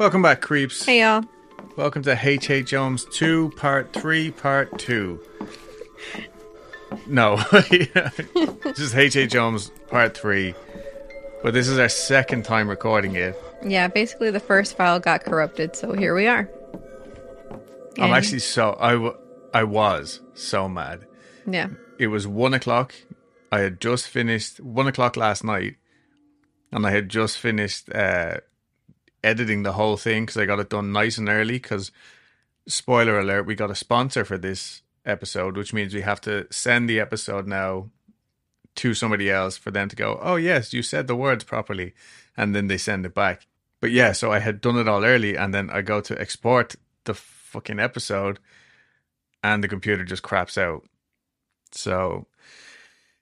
Welcome back, creeps. Hey y'all. Welcome to H.H. Holmes 2, Part 3, Part 2. No, just H.H. Holmes Part 3. But this is our second time recording it. Yeah, basically the first file got corrupted, so here we are. I'm actually so, I, w- I was so mad. Yeah. It was 1 o'clock. I had just finished, 1 o'clock last night. And I had just finished uh, editing the whole thing because I got it done nice and early. Because, spoiler alert, we got a sponsor for this episode, which means we have to send the episode now to somebody else for them to go, oh, yes, you said the words properly. And then they send it back. But yeah, so I had done it all early. And then I go to export the fucking episode and the computer just craps out. So,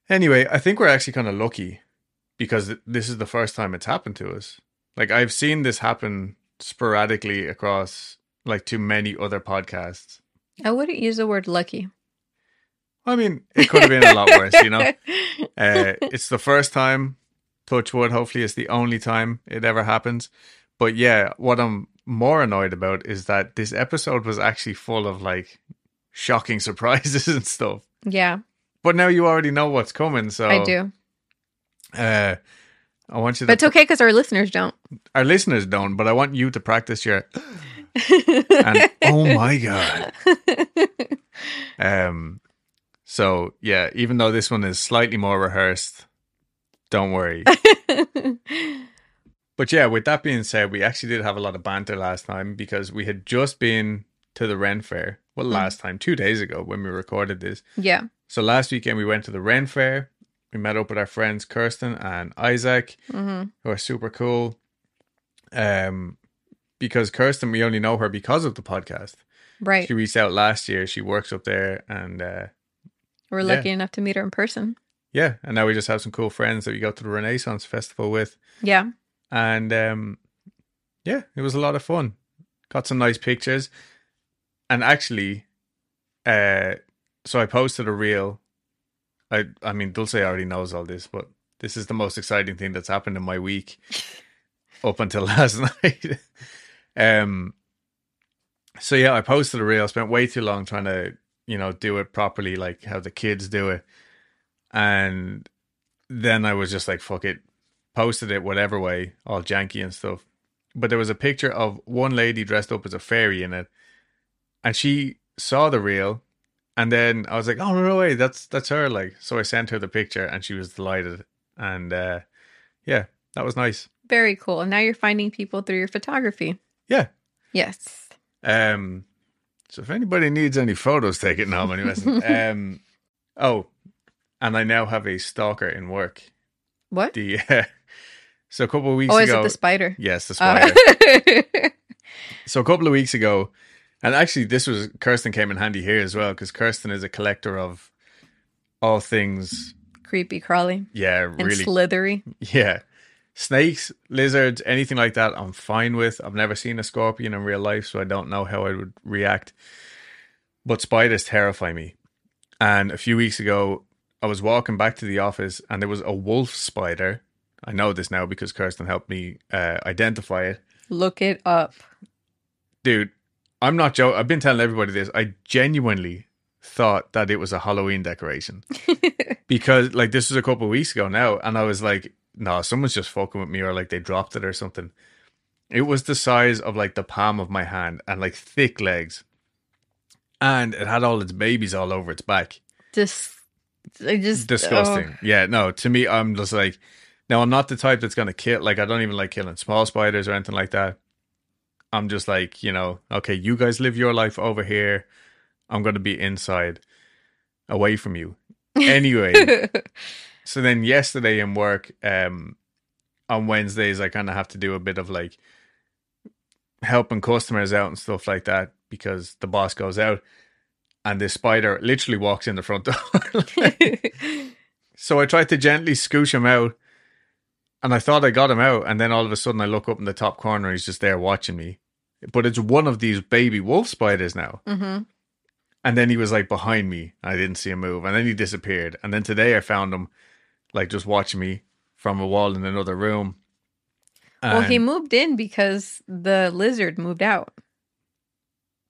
anyway, I think we're actually kind of lucky because this is the first time it's happened to us. Like I've seen this happen sporadically across like to many other podcasts. I wouldn't use the word lucky. I mean, it could have been a lot worse, you know. Uh, it's the first time. Touch wood. Hopefully, it's the only time it ever happens. But yeah, what I'm more annoyed about is that this episode was actually full of like shocking surprises and stuff. yeah, But now you already know what's coming, so I do. Uh, I want you But to. it's okay because our listeners don't. our listeners don't, but I want you to practice your. and oh my god. Um. So yeah, even though this one is slightly more rehearsed, don't worry. But yeah, with that being said, we actually did have a lot of banter last time because we had just been to the Ren Fair. Well, last time, two days ago when we recorded this. yeah. So last weekend we went to the Ren Fair. We met up with our friends Kirsten and Isaac, hmm who are super cool. Um, because Kirsten, we only know her because of the podcast. Right. She reached out last year. She works up there, and uh, We're yeah. lucky enough to meet her in person. yeah, and now we just have some cool friends that we go to the Renaissance Festival with, Yeah. and um, yeah, it was a lot of fun. Got some nice pictures, and actually, uh, so I posted a reel. I I mean, Dulce already knows all this, but this is the most exciting thing that's happened in my week up until last night. um, so yeah, I posted a reel. I spent way too long trying to you know do it properly, like how the kids do it, and then I was just like, fuck it, posted it whatever way, all janky and stuff. But there was a picture of one lady dressed up as a fairy in it, and she saw the reel, and then I was like, "Oh no, no way, that's that's her!" Like, so I sent her the picture, and she was delighted, and uh, yeah, that was nice. Very cool. And now you're finding people through your photography. Yeah. Yes. Um, so if anybody needs any photos taken, no, I'm um, oh, and I now have a stalker in work. What? The uh, so a couple of weeks oh, is it the spider? yes, the Uh, spider. So a couple of weeks ago, and actually this was Kirsten came in handy here as well because Kirsten is a collector of all things. Creepy crawly Yeah, and really. slithery. yeah, snakes, lizards, anything like that. I'm fine with. I've never seen a scorpion in real life, so I don't know how I would react. But spiders terrify me. And a few weeks ago, I was walking back to the office, and there was a wolf spider. I know this now because Kirsten helped me uh, identify it. Look it up. dude, I'm not joking. I've been telling everybody this. I genuinely thought that it was a Halloween decoration because, like, this was a couple of weeks ago now, and I was like, "No, someone's just fucking with me," or like they dropped it or something. It was the size of like the palm of my hand and like thick legs, and it had all its babies all over its back. Just, I just Disgusting. Yeah, no. To me, I'm just like, now I'm not the type that's gonna kill. Like, I don't even like killing small spiders or anything like that. I'm just like, you know, okay, you guys live your life over here. I'm gonna be inside, away from you. Anyway, so then yesterday in work, um, on Wednesdays, I kind of have to do a bit of like helping customers out and stuff like that because the boss goes out and this spider literally walks in the front door. So I tried to gently scooch him out, and I thought I got him out, and then all of a sudden I look up in the top corner, he's just there watching me. But it's one of these baby wolf spiders now. hmm And then he was like behind me. I didn't see him move, and then he disappeared. And then today I found him like just watching me from a wall in another room. Well, he moved in because the lizard moved out.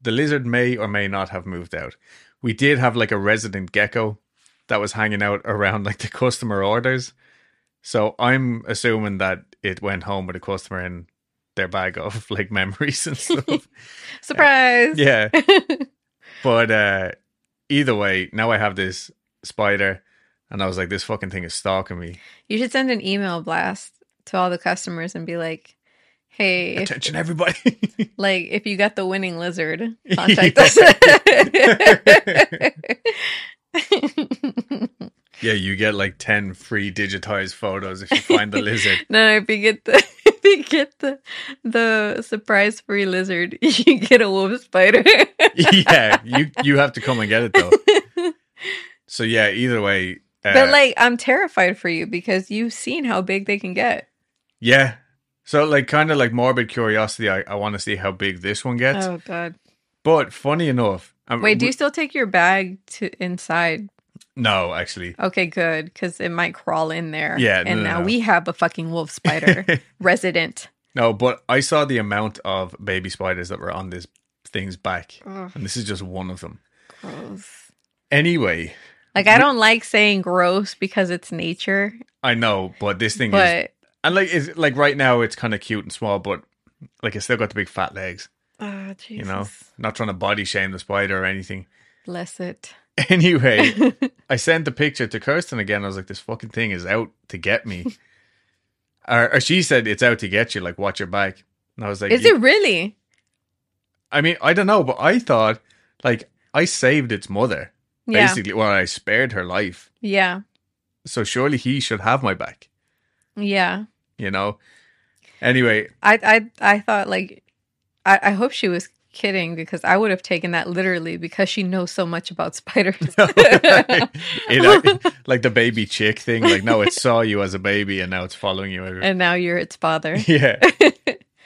the lizard may or may not have moved out. We did have like a resident gecko that was hanging out around like the customer orders. So I'm assuming that it went home with a customer in their bag of like memories and stuff. Surprise! yeah. But uh either way, now I have this spider and I was like, this fucking thing is stalking me. You should send an email blast to all the customers and be like, "Hey, if, Attention everybody. like if you got the winning lizard, contact us." Yeah, you get like 10 free digitized photos if you find the lizard. no, if you get the if you get the the surprise free lizard, you get a wolf spider. yeah, you you have to come and get it though. So yeah, either way, uh, but like, I'm terrified for you because you've seen how big they can get. yeah. So like kind of like morbid curiosity, I, I want to see how big this one gets. Oh God! But funny enough, um, Wait, do you still take your bag to inside? No, actually, Okay, good, because it might crawl in there. Yeah, and no, now no. we have a fucking wolf spider resident. no. But I saw the amount of baby spiders that were on this thing's back, Ugh, and this is just one of them. gross. Anyway, Like I don't like saying gross because it's nature, I know, but this thing is, but and like it's like right now it's kind of cute and small, but like it's still got the big fat legs. oh Jesus, You know, not trying to body shame the spider or anything. bless it. Anyway, I sent the picture to Kirsten again. I was like, "This fucking thing is out to get me." or, or she said, "It's out to get you." Like, watch your back. And I was like, Is "You- it really? I mean, I don't know, but I thought like I saved its mother Yeah, basically. Well, I spared her life, yeah, so surely he should have my back. yeah. You know. Anyway, I I I thought like I, I hope she was kidding because I would have taken that literally because she knows so much about spiders. it, like the baby chick thing. Like, no, it saw you as a baby, and now it's following you. everywhere. and now you're its father. yeah.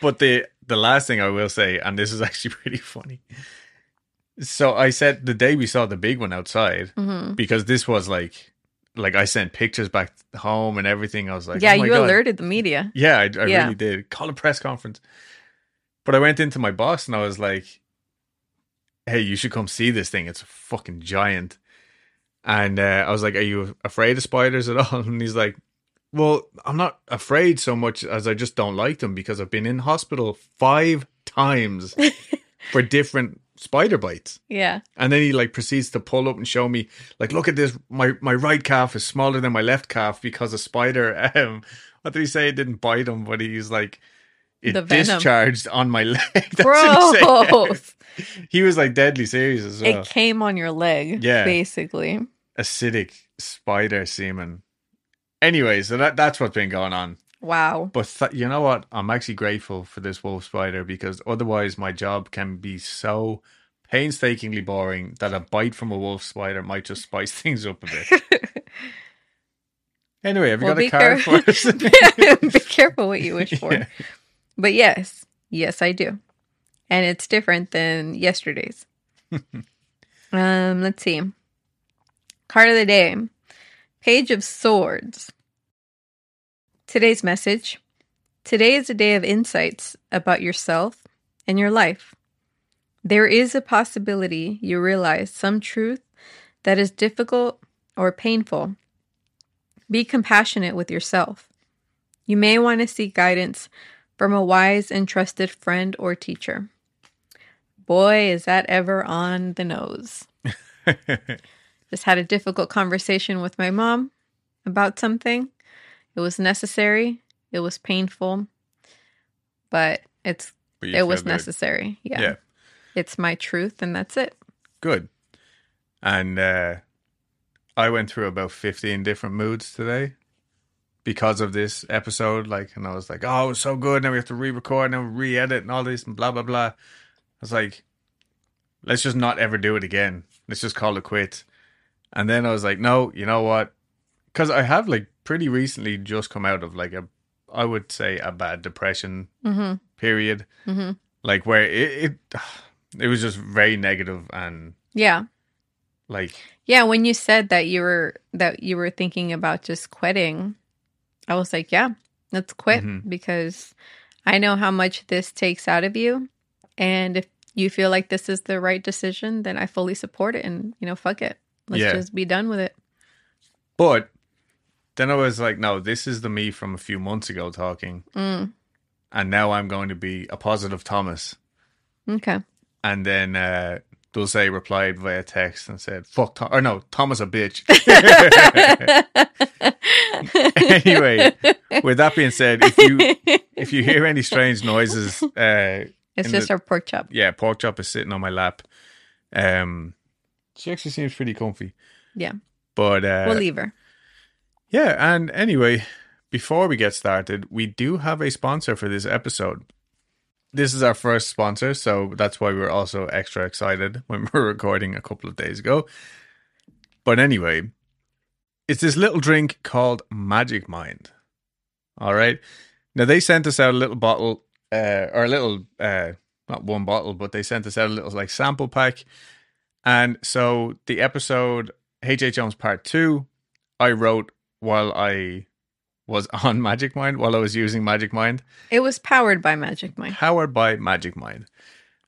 But the the last thing I will say, and this is actually pretty funny. So I said the day we saw the big one outside, hmm because this was like, like I sent pictures back home and everything. I was like, yeah, oh you God. alerted the media. Yeah, I, I Yeah. really did. Call a press conference. But I went into my boss and I was like, "Hey, you should come see this thing. It's a fucking giant." And uh, I was like, "Are you afraid of spiders at all?" And he's like, "Well, I'm not afraid so much as I just don't like them because I've been in hospital five times for different spider bites." Yeah. And then he like proceeds to pull up and show me, like, look at this. My my right calf is smaller than my left calf because a spider. Um, what did he say? It didn't bite him, but he's like, it The venom. discharged on my leg. That's. Gross. He was like deadly serious as well. It came on your leg. Yeah. Basically. Acidic spider semen. Anyway, so that that's what's been going on. Wow. But th- you know what? I'm actually grateful for this wolf spider because otherwise my job can be so painstakingly boring that a bite from a wolf spider might just spice things up a bit. Anyway, have you Well, got a card care- for us? Be careful what you wish for. Yeah. But yes, yes, I do. And it's different than yesterday's. um, let's see. Card of the day Page of Swords. Today's message Today is a day of insights about yourself and your life. There is a possibility you realize some truth that is difficult or painful. Be compassionate with yourself. You may want to seek guidance from a wise and trusted friend or teacher. Boy, is that ever on the nose. Just had a difficult conversation with my mom about something. It was necessary, it was painful, but it's But it was necessary. Yeah. Yeah. It's my truth and that's it. Good. And uh, I went through about 15 different moods today because of this episode. Like, and I was like, oh, it was so good. Now we have to re record and re edit and all this and blah, blah, blah. I was like, let's just not ever do it again. Let's just call it quits. And then I was like, no, you know what? Because I have like pretty recently just come out of like a, I would say a bad depression Mhm. period, Mhm. like where it, it, it was just very negative and Yeah. like Yeah, when you said that you were that you were thinking about just quitting, I was like, yeah, Let's quit Mhm. because I know how much this takes out of you. And if you feel like this is the right decision, then I fully support it and, you know, fuck it. Let's Yeah. just be done with it. But then I was like, no, this is the me from a few months ago talking. Mm. And now I'm going to be a positive Thomas. Okay. And then uh, Dulce replied via text and said, fuck, Tom-, or no, Thomas a bitch. anyway, with that being said, if you if you hear any strange noises, uh, it's just the- our pork chop. yeah, pork chop is sitting on my lap. Um, she actually seems pretty comfy. Yeah. But uh, we'll leave her. yeah, and anyway, before we get started, we do have a sponsor for this episode. This is our first sponsor, so that's why we're also extra excited when we're recording a couple of days ago. But anyway, it's this little drink called Magic Mind. All right. Now they sent us out a little bottle, uh, or a little, uh, not one bottle, but they sent us out a little like sample pack. And so the episode H.H. Holmes Part Two, I wrote while I was on Magic Mind, while I was using Magic Mind It was powered by Magic Mind. powered by Magic Mind.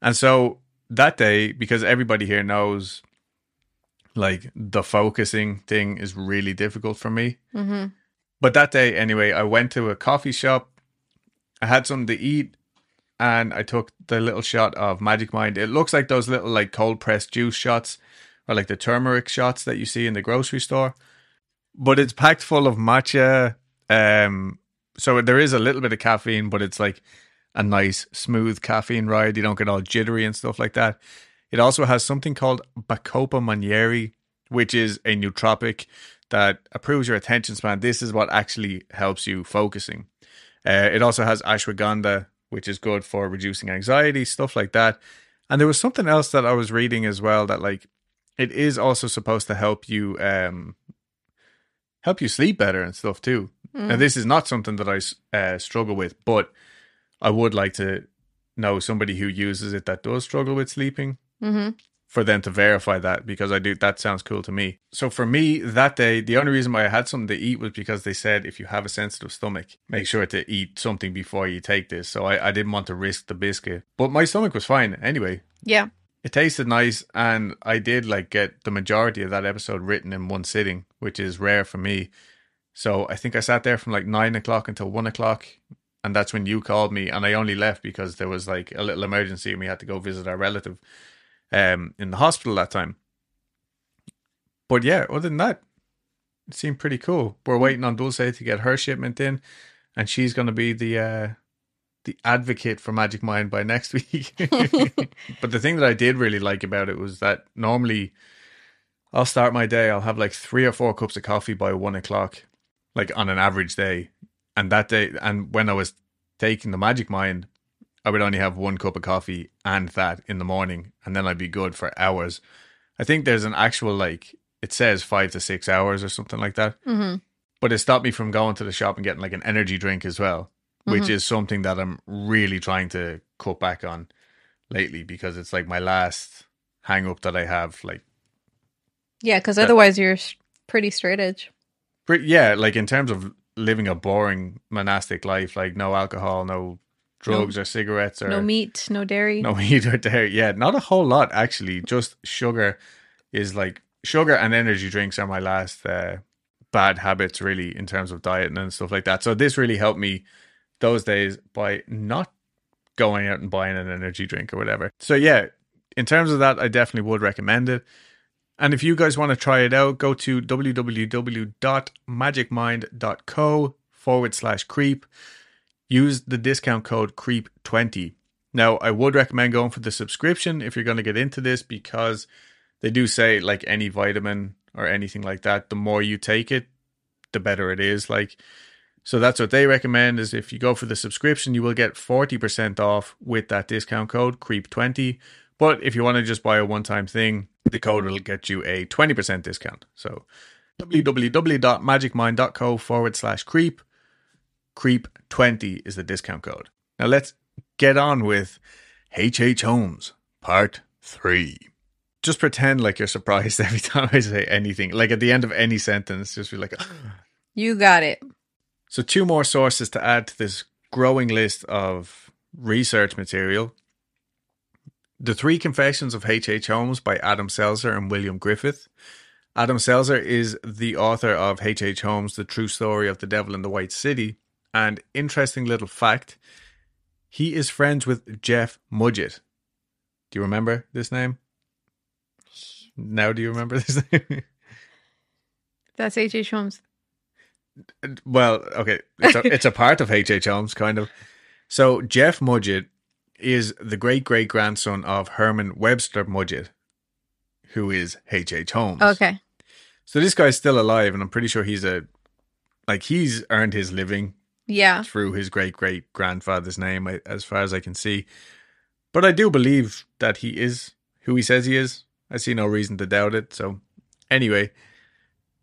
And so that day, because everybody here knows like the focusing thing is really difficult for me. hmm But that day, anyway, I went to a coffee shop. I had something to eat and I took the little shot of Magic Mind. It looks like those little like cold pressed juice shots or like the turmeric shots that you see in the grocery store. But it's packed full of matcha. Um so there is a little bit of caffeine, but it's like a nice smooth caffeine ride. You don't get all jittery and stuff like that. It also has something called Bacopa Monnieri, which is a nootropic that improves your attention span. This is what actually helps you focusing. Uh, it also has ashwagandha, which is good for reducing anxiety, stuff like that. And there was something else that I was reading as well that like it is also supposed to help you um help you sleep better and stuff too. Now this is not something that I uh, struggle with, but I would like to know somebody who uses it that does struggle with sleeping hmm for them to verify that because I do that sounds cool to me. So for me that day, the only reason why I had something to eat was because they said if you have a sensitive stomach, make sure to eat something before you take this. So I, I didn't want to risk the biscuit. But my stomach was fine anyway. Yeah. It tasted nice and I did like get the majority of that episode written in one sitting, which is rare for me. So I think I sat there from like nine o'clock until one o'clock and that's when you called me and I only left because there was like a little emergency and we had to go visit our relative um in the hospital that time. But yeah, other than that, it seemed pretty cool. We're waiting on Dulce to get her shipment in, and she's gonna be the uh the advocate for Magic Mind by next week. but the thing that I did really like about it was that normally I'll start my day, I'll have like three or four cups of coffee by one o'clock, like on an average day. And that day and when I was taking the Magic Mind, I would only have one cup of coffee and that in the morning, and then I'd be good for hours. I think there's an actual like it says five to six hours or something like that. hmm But it stopped me from going to the shop and getting like an energy drink as well, which Mhm. is something that I'm really trying to cut back on lately because it's like my last hang up that I have. Like, Yeah, because otherwise you're pretty straight edge. Yeah, like in terms of living a boring monastic life, like no alcohol, no drugs or cigarettes or No meat, no dairy. No meat or dairy. Yeah, not a whole lot actually. Just sugar is like sugar and energy drinks are my last uh, bad habits really in terms of diet and stuff like that. So this really helped me those days by not going out and buying an energy drink or whatever. So yeah, in terms of that, I definitely would recommend it. And if you guys want to try it out, go to www.magicmind.co forward slash creep. Use the discount code creep20. Now, I would recommend going for the subscription if you're going to get into this because they do say, like any vitamin or anything like that, the more you take it, the better it is. Like, so that's what they recommend is if you go for the subscription, you will get 40% off with that discount code creep20. But if you want to just buy a one time thing, the code will get you a 20% discount. So www.magicmind.co forward slash creep. Creep20 is the discount code. Now let's get on with H.H. Holmes, part three. Just pretend like you're surprised every time I say anything. Like at the end of any sentence, just be like, You got it. So, two more sources to add to this growing list of research material. The Three Confessions of H.H. H. Holmes by Adam Selzer and William Griffith. Adam Selzer is the author of H.H. H. Holmes, The True Story of the Devil in the White City. And interesting little fact he is friends with Jeff Mudgett. Do you remember this name? Now, do you remember this name? That's H. H. Holmes. well, okay, it's a, it's a part of H.H. H. Holmes, kind of. So, Jeff Mudgett is the great great grandson of Herman Webster Mudgett, who is H.H. H. Holmes. Okay. So, this guy's still alive, and I'm pretty sure he's a, like, he's earned his living Yeah. through his great great grandfather's name, as far as I can see. But I do believe that he is who he says he is. I see no reason to doubt it. So, anyway,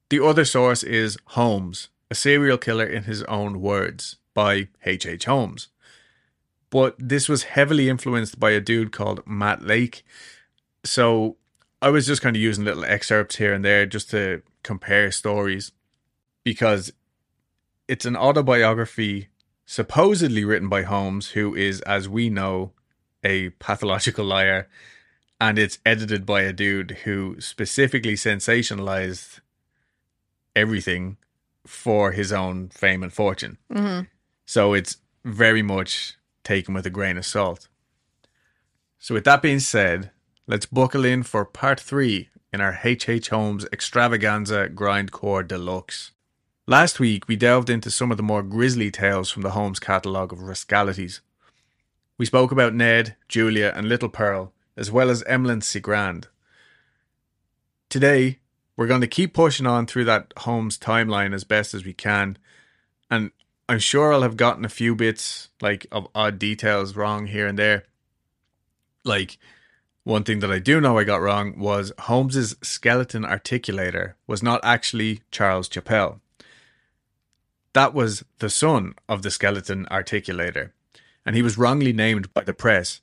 the other source is Holmes, a serial killer in his own words by H.H. H. Holmes. But this was heavily influenced by a dude called Matt Lake. So, I was just kind of using little excerpts here and there just to compare stories because it's an autobiography supposedly written by Holmes, who is, as we know, a pathological liar, and it's edited by a dude who specifically sensationalized everything for his own fame and fortune. hmm So it's very much taken with a grain of salt. So, with that being said, let's buckle in for part three in our H.H. Holmes extravaganza grindcore deluxe. Last week, we delved into some of the more grisly tales from the Holmes catalogue of rascalities. We spoke about Ned, Julia, and Little Pearl, as well as Emeline Cigrand. Today, we're going to keep pushing on through that Holmes timeline as best as we can, and I'm sure I'll have gotten a few bits like of odd details wrong here and there. Like one thing that I do know I got wrong was Holmes's skeleton articulator was not actually Charles Chappell. That was the son of the skeleton articulator, and he was wrongly named by the press.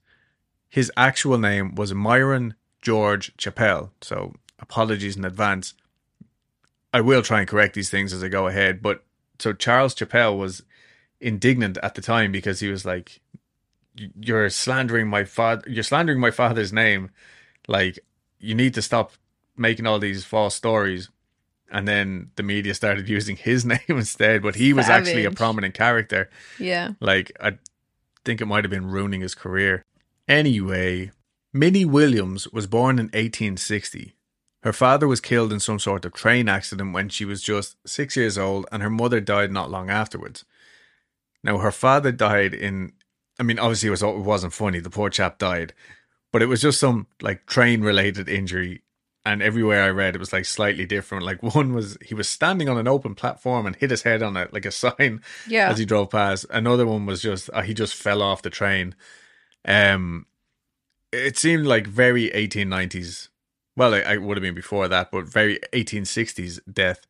His actual name was Myron George Chappell, so apologies in advance. I will try and correct these things as I go ahead, but so Charles Chappell was indignant at the time because he was like, "You're slandering my father. You're slandering my father's name. Like, you need to stop making all these false stories." And then the media started using his name instead, but he was actually a prominent character. Yeah. Like, I think it might have been ruining his career. Anyway, Minnie Williams was born in 1860. Her father was killed in some sort of train accident when she was just six years old, and her mother died not long afterwards. Now, her father died in, I mean, obviously it, was, it wasn't funny, the poor chap died, but it was just some like train related injury. And everywhere I read, it was like slightly different. Like one was he was standing on an open platform and hit his head on a like a sign Yeah. as he drove past. Another one was just uh, he just fell off the train. Um, it seemed like very 1890s. Well, it, it would have been before that, but very 1860s death.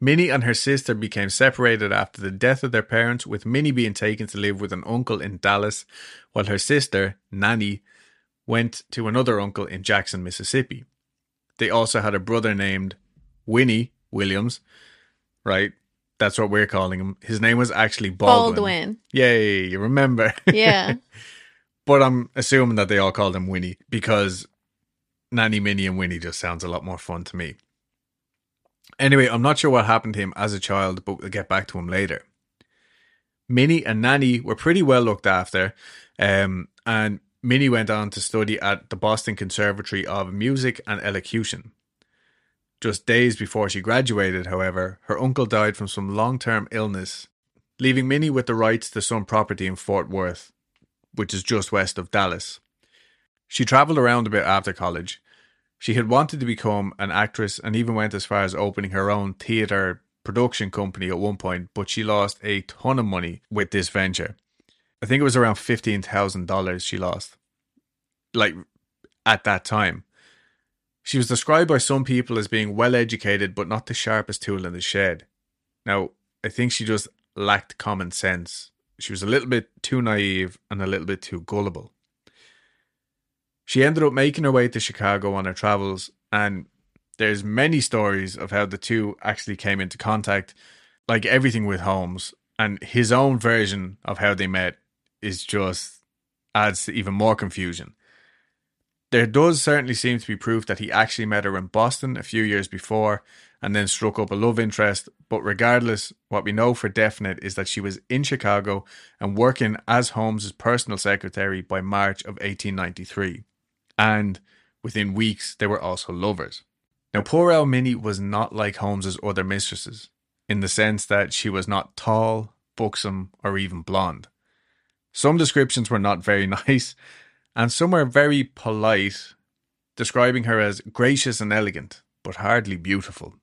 Minnie and her sister became separated after the death of their parents, with Minnie being taken to live with an uncle in Dallas, while her sister, Nanny, went to another uncle in Jackson, Mississippi. They also had a brother named Winnie Williams, right? That's what we're calling him. His name was actually Baldwin. Baldwin. Yay, you remember. Yeah. but I'm assuming that they all called him Winnie because Nanny, Minnie, and Winnie just sounds a lot more fun to me. Anyway, I'm not sure what happened to him as a child, but we'll get back to him later. Minnie and Nanny were pretty well looked after, um, and Minnie went on to study at the Boston Conservatory of Music and Elocution. Just days before she graduated, however, her uncle died from some long term illness, leaving Minnie with the rights to some property in Fort Worth, which is just west of Dallas. She travelled around a bit after college. She had wanted to become an actress and even went as far as opening her own theatre production company at one point, but she lost a ton of money with this venture. I think it was around $15,000 she lost. Like at that time. She was described by some people as being well educated but not the sharpest tool in the shed. Now, I think she just lacked common sense. She was a little bit too naive and a little bit too gullible. She ended up making her way to Chicago on her travels, and there's many stories of how the two actually came into contact. like everything with Holmes and his own version of how they met is just adds to even more confusion. There does certainly seem to be proof that he actually met her in Boston a few years before and then struck up a love interest, but regardless, what we know for definite is that she was in Chicago and working as Holmes's personal secretary by March of 1893. And within weeks, they were also lovers. Now, poor El Minnie was not like Holmes's other mistresses, in the sense that she was not tall, buxom, or even blonde. Some descriptions were not very nice, and some were very polite, describing her as gracious and elegant, but hardly beautiful.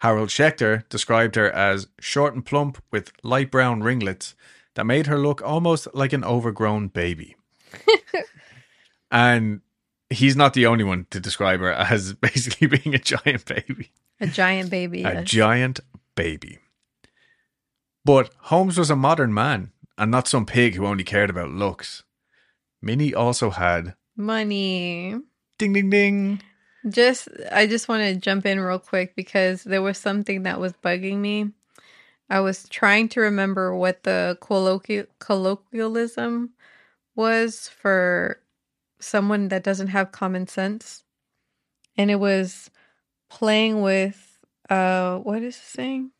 Harold Schechter described her as short and plump with light brown ringlets that made her look almost like an overgrown baby. and he's not the only one to describe her as basically being a giant baby. A giant baby. A yes. giant baby. But Holmes was a modern man and not some pig who only cared about looks. Minnie also had Money. ding ding ding. Just, I just want to jump in real quick because there was something that was bugging me. I was trying to remember what the colloquial colloquialism was for someone that doesn't have common sense, and it was playing with uh, what is it saying?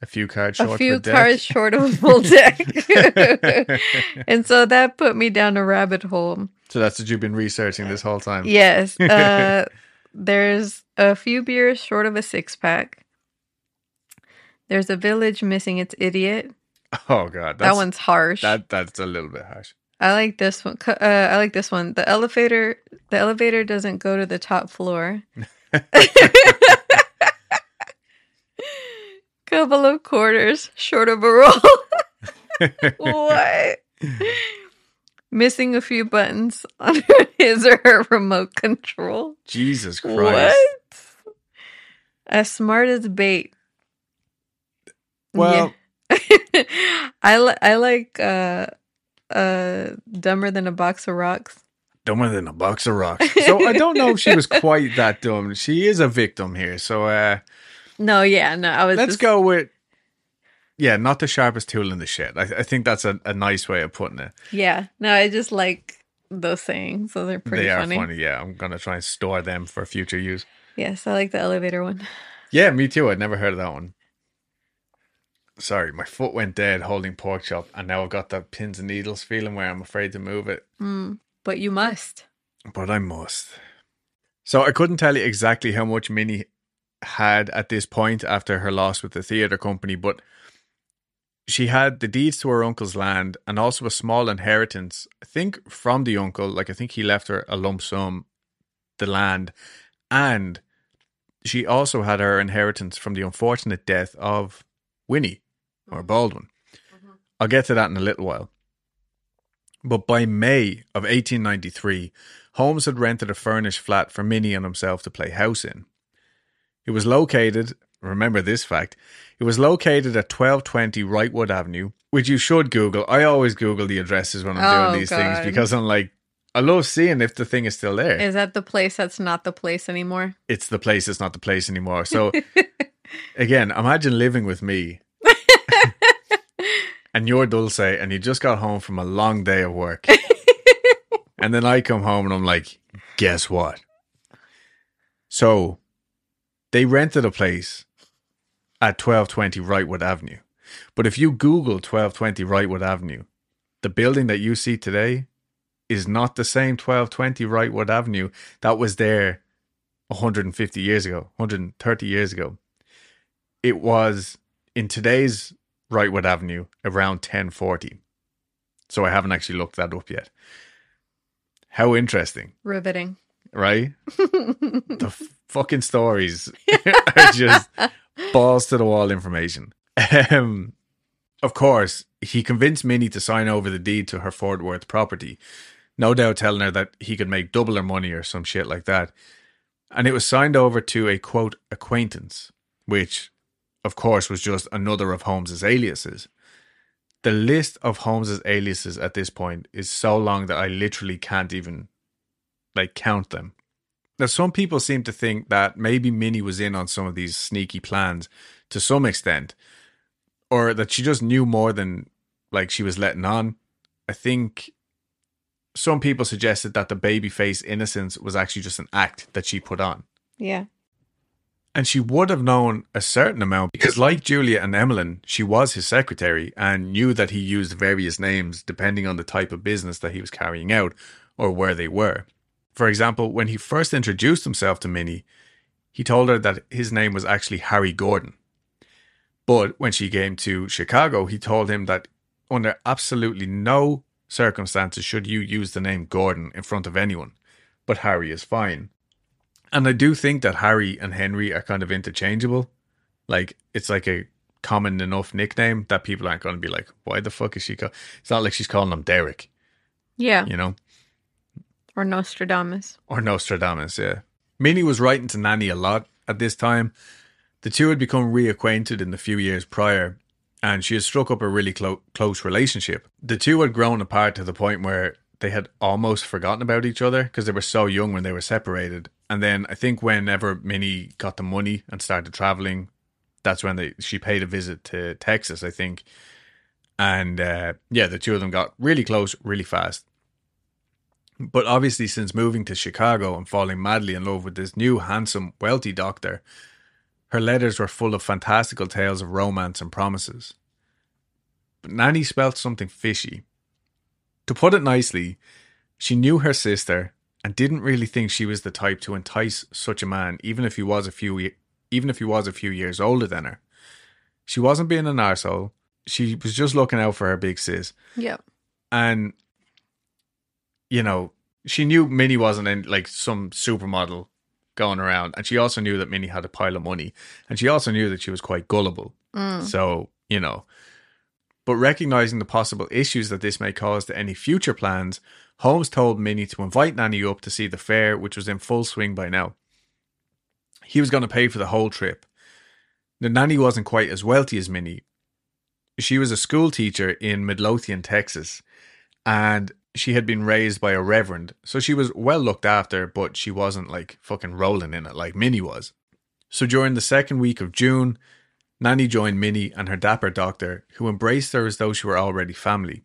A few cards short a few of a deck. cards short of a full deck. and so that put me down a rabbit hole. so that's what you've been researching this whole time. Yes. Uh, there's a few beers short of a six pack. There's a village missing its idiot. Oh god, that one's harsh. that that's a little bit harsh. I like this one. Uh, I like this one. The elevator. The elevator doesn't go to the top floor. Couple of quarters short of a roll. what? Missing a few buttons on his or her remote control. Jesus Christ. What? As smart as bait. Well, Yeah. I li- I like uh uh dumber than a box of rocks. dumber than a box of rocks. So I don't know if she was quite that dumb. She is a victim here. So uh No, yeah, no. I was let's just, go with yeah, not the sharpest tool in the shed. I, I think that's a, a nice way of putting it. Yeah, no, I just like those sayings. So they're pretty they are funny. funny. Yeah, I'm gonna try and store them for future use. Yes, I like the elevator one. Yeah, me too. I'd never heard of that one. Sorry, my foot went dead holding pork chop, and now I've got that pins and needles feeling where I'm afraid to move it. Mm, but you must. But I must. So I couldn't tell you exactly how much Minnie had at this point after her loss with the theatre company, but she had the deeds to her uncle's land and also a small inheritance, I think from the uncle. Like, I think he left her a lump sum, the land, and she also had her inheritance from the unfortunate death of Winnie or Baldwin. Mm-hmm. I'll get to that in a little while. But by May of 1893, Holmes had rented a furnished flat for Minnie and himself to play house in. It was located, remember this fact, it was located at 1220 Wrightwood Avenue, which you should Google. I always Google the addresses when I'm Oh, doing these things because I'm like, I love seeing if the thing is still there. Is that the place that's not the place anymore? it's the place, it's not the place anymore. So, again, imagine living with me and you're Dulce and you just got home from a long day of work. and then I come home and I'm like, guess what? So they rented a place at 1220 Wrightwood Avenue. But if you Google 1220 Wrightwood Avenue, the building that you see today is not the same 1220 Wrightwood Avenue that was there 150 years ago, 130 years ago. It was in today's Wrightwood Avenue around 1040. So I haven't actually looked that up yet. How interesting, Riveting. right? the f- fucking stories are just balls to the wall information. Um, of course, he convinced Minnie to sign over the deed to her Fort Worth property, no doubt telling her that he could make double her money or some shit like that. And it was signed over to a quote acquaintance, which, of course, was just another of Holmes's aliases. The list of Holmes's aliases at this point is so long that I literally can't even like count them. Now, some people seem to think that maybe Minnie was in on some of these sneaky plans to some extent, or that she just knew more than like she was letting on. I think some people suggested that the babyface innocence was actually just an act that she put on. Yeah. And she would have known a certain amount because, like Julia and Emmeline, she was his secretary and knew that he used various names depending on the type of business that he was carrying out or where they were. For example, when he first introduced himself to Minnie, he told her that his name was actually Harry Gordon. But when she came to Chicago, he told him that under absolutely no circumstances should you use the name Gordon in front of anyone, but Harry is fine. And I do think that Harry and Henry are kind of interchangeable. Like it's like a common enough nickname that people aren't going to be like, why the fuck is she called? It's not like she's calling him Derek, Yeah. you know, Or Nostradamus. or Nostradamus. Yeah, Minnie was writing to Nanny a lot at this time. The two had become reacquainted in the few years prior, and she had struck up a really clo- close relationship. The two had grown apart to the point where they had almost forgotten about each other because they were so young when they were separated. And then I think whenever Minnie got the money and started traveling, that's when they she paid a visit to Texas, I think. And uh, yeah, the two of them got really close really fast. But obviously, since moving to Chicago and falling madly in love with this new, handsome, wealthy doctor, her letters were full of fantastical tales of romance and promises. But Nanny spelt something fishy. To put it nicely, she knew her sister and didn't really think she was the type to entice such a man, even if he was a few, even if he was a few years older than her. She wasn't being an arsehole. She was just looking out for her big sis. Yep. And, you know, she knew Minnie wasn't in like some supermodel going around. And she also knew that Minnie had a pile of money. And she also knew that she was quite gullible. Mm. So, you know, but recognizing the possible issues that this may cause to any future plans, Holmes told Minnie to invite Nanny up to see the fair, which was in full swing by now. He was going to pay for the whole trip. The Nanny wasn't quite as wealthy as Minnie. She was a school teacher in Midlothian, Texas, and she had been raised by a reverend, so she was well looked after, but she wasn't like fucking rolling in it like Minnie was. So during the second week of June, Nanny joined Minnie and her dapper doctor, who embraced her as though she were already family.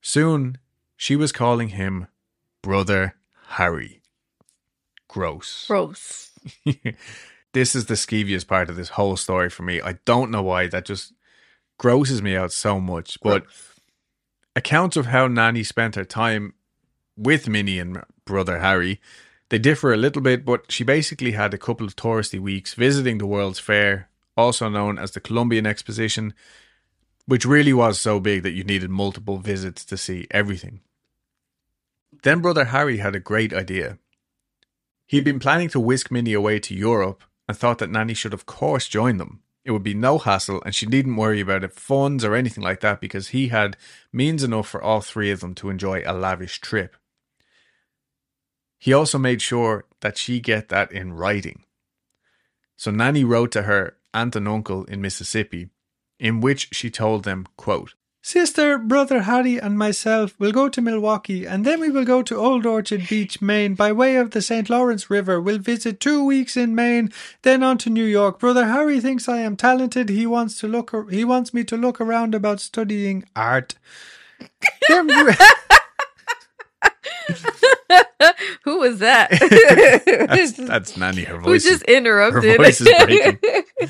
Soon, she was calling him Brother Harry. Gross. Gross. this is the skeeviest part of this whole story for me. I don't know why that just grosses me out so much. But accounts of how Nanny spent her time with Minnie and brother Harry, they differ a little bit, but she basically had a couple of touristy weeks visiting the World's Fair, also known as the Columbian Exposition, which really was so big that you needed multiple visits to see everything. Then brother Harry had a great idea. He'd been planning to whisk Minnie away to Europe and thought that Nanny should of course join them. It would be no hassle and she needn't worry about it, funds or anything like that because he had means enough for all three of them to enjoy a lavish trip. He also made sure that she get that in writing. So Nanny wrote to her aunt and uncle in Mississippi, in which she told them, quote, Sister, brother Harry, and myself will go to Milwaukee, and then we will go to Old Orchard Beach, Maine, by way of the St. Lawrence River. We'll visit two weeks in Maine, then on to New York. Brother Harry thinks I am talented. He wants to look. He wants me to look around about studying art. Then Who was that? That's, that's Nanny, her Who voice. is- just interrupted? voice is breaking.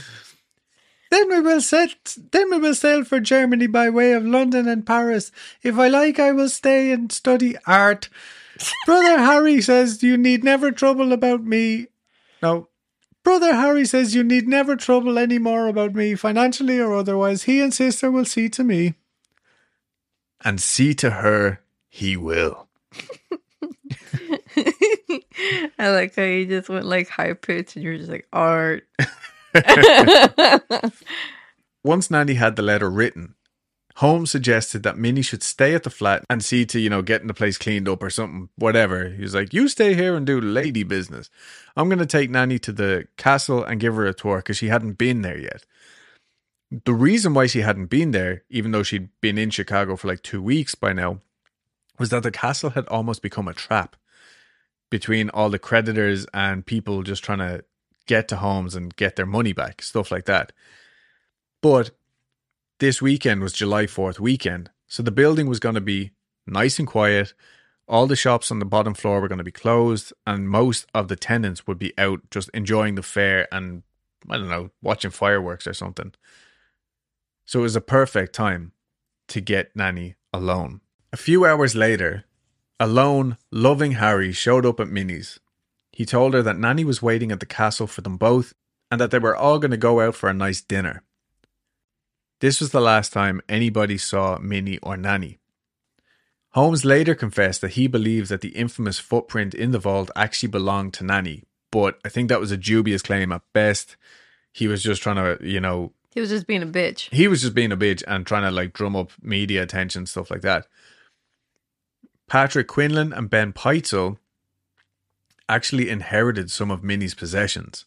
Then we will set. Then we will sail for Germany by way of London and Paris. If I like, I will stay and study art. Brother Harry says you need never trouble about me. No. Brother Harry says you need never trouble any more about me, financially or otherwise. He and sister will see to me. and see to her he will. I like how you just went like high pitch and you're just like art. Once Nanny had the letter written, Holmes suggested that Minnie should stay at the flat and see to, you know, getting the place cleaned up or something, whatever. He was like, You stay here and do lady business. I'm going to take Nanny to the castle and give her a tour because she hadn't been there yet. The reason why she hadn't been there, even though she'd been in Chicago for like two weeks by now, was that the castle had almost become a trap between all the creditors and people just trying to get to Holmes and get their money back, stuff like that. But this weekend was July 4th weekend. So the building was going to be nice and quiet. All the shops on the bottom floor were going to be closed, and most of the tenants would be out just enjoying the fair and, I don't know, watching fireworks or something. So it was a perfect time to get Nanny alone. A few hours later, a lone, loving Harry showed up at Minnie's. He told her that Nanny was waiting at the castle for them both and that they were all going to go out for a nice dinner. This was the last time anybody saw Minnie or Nanny. Holmes later confessed that he believed that the infamous footprint in the vault actually belonged to Nanny, but I think that was a dubious claim at best. He was just trying to, you know, He was just being a bitch. he was just being a bitch and trying to like drum up media attention, stuff like that. Patrick Quinlan and Ben Pitezel actually inherited some of Minnie's possessions.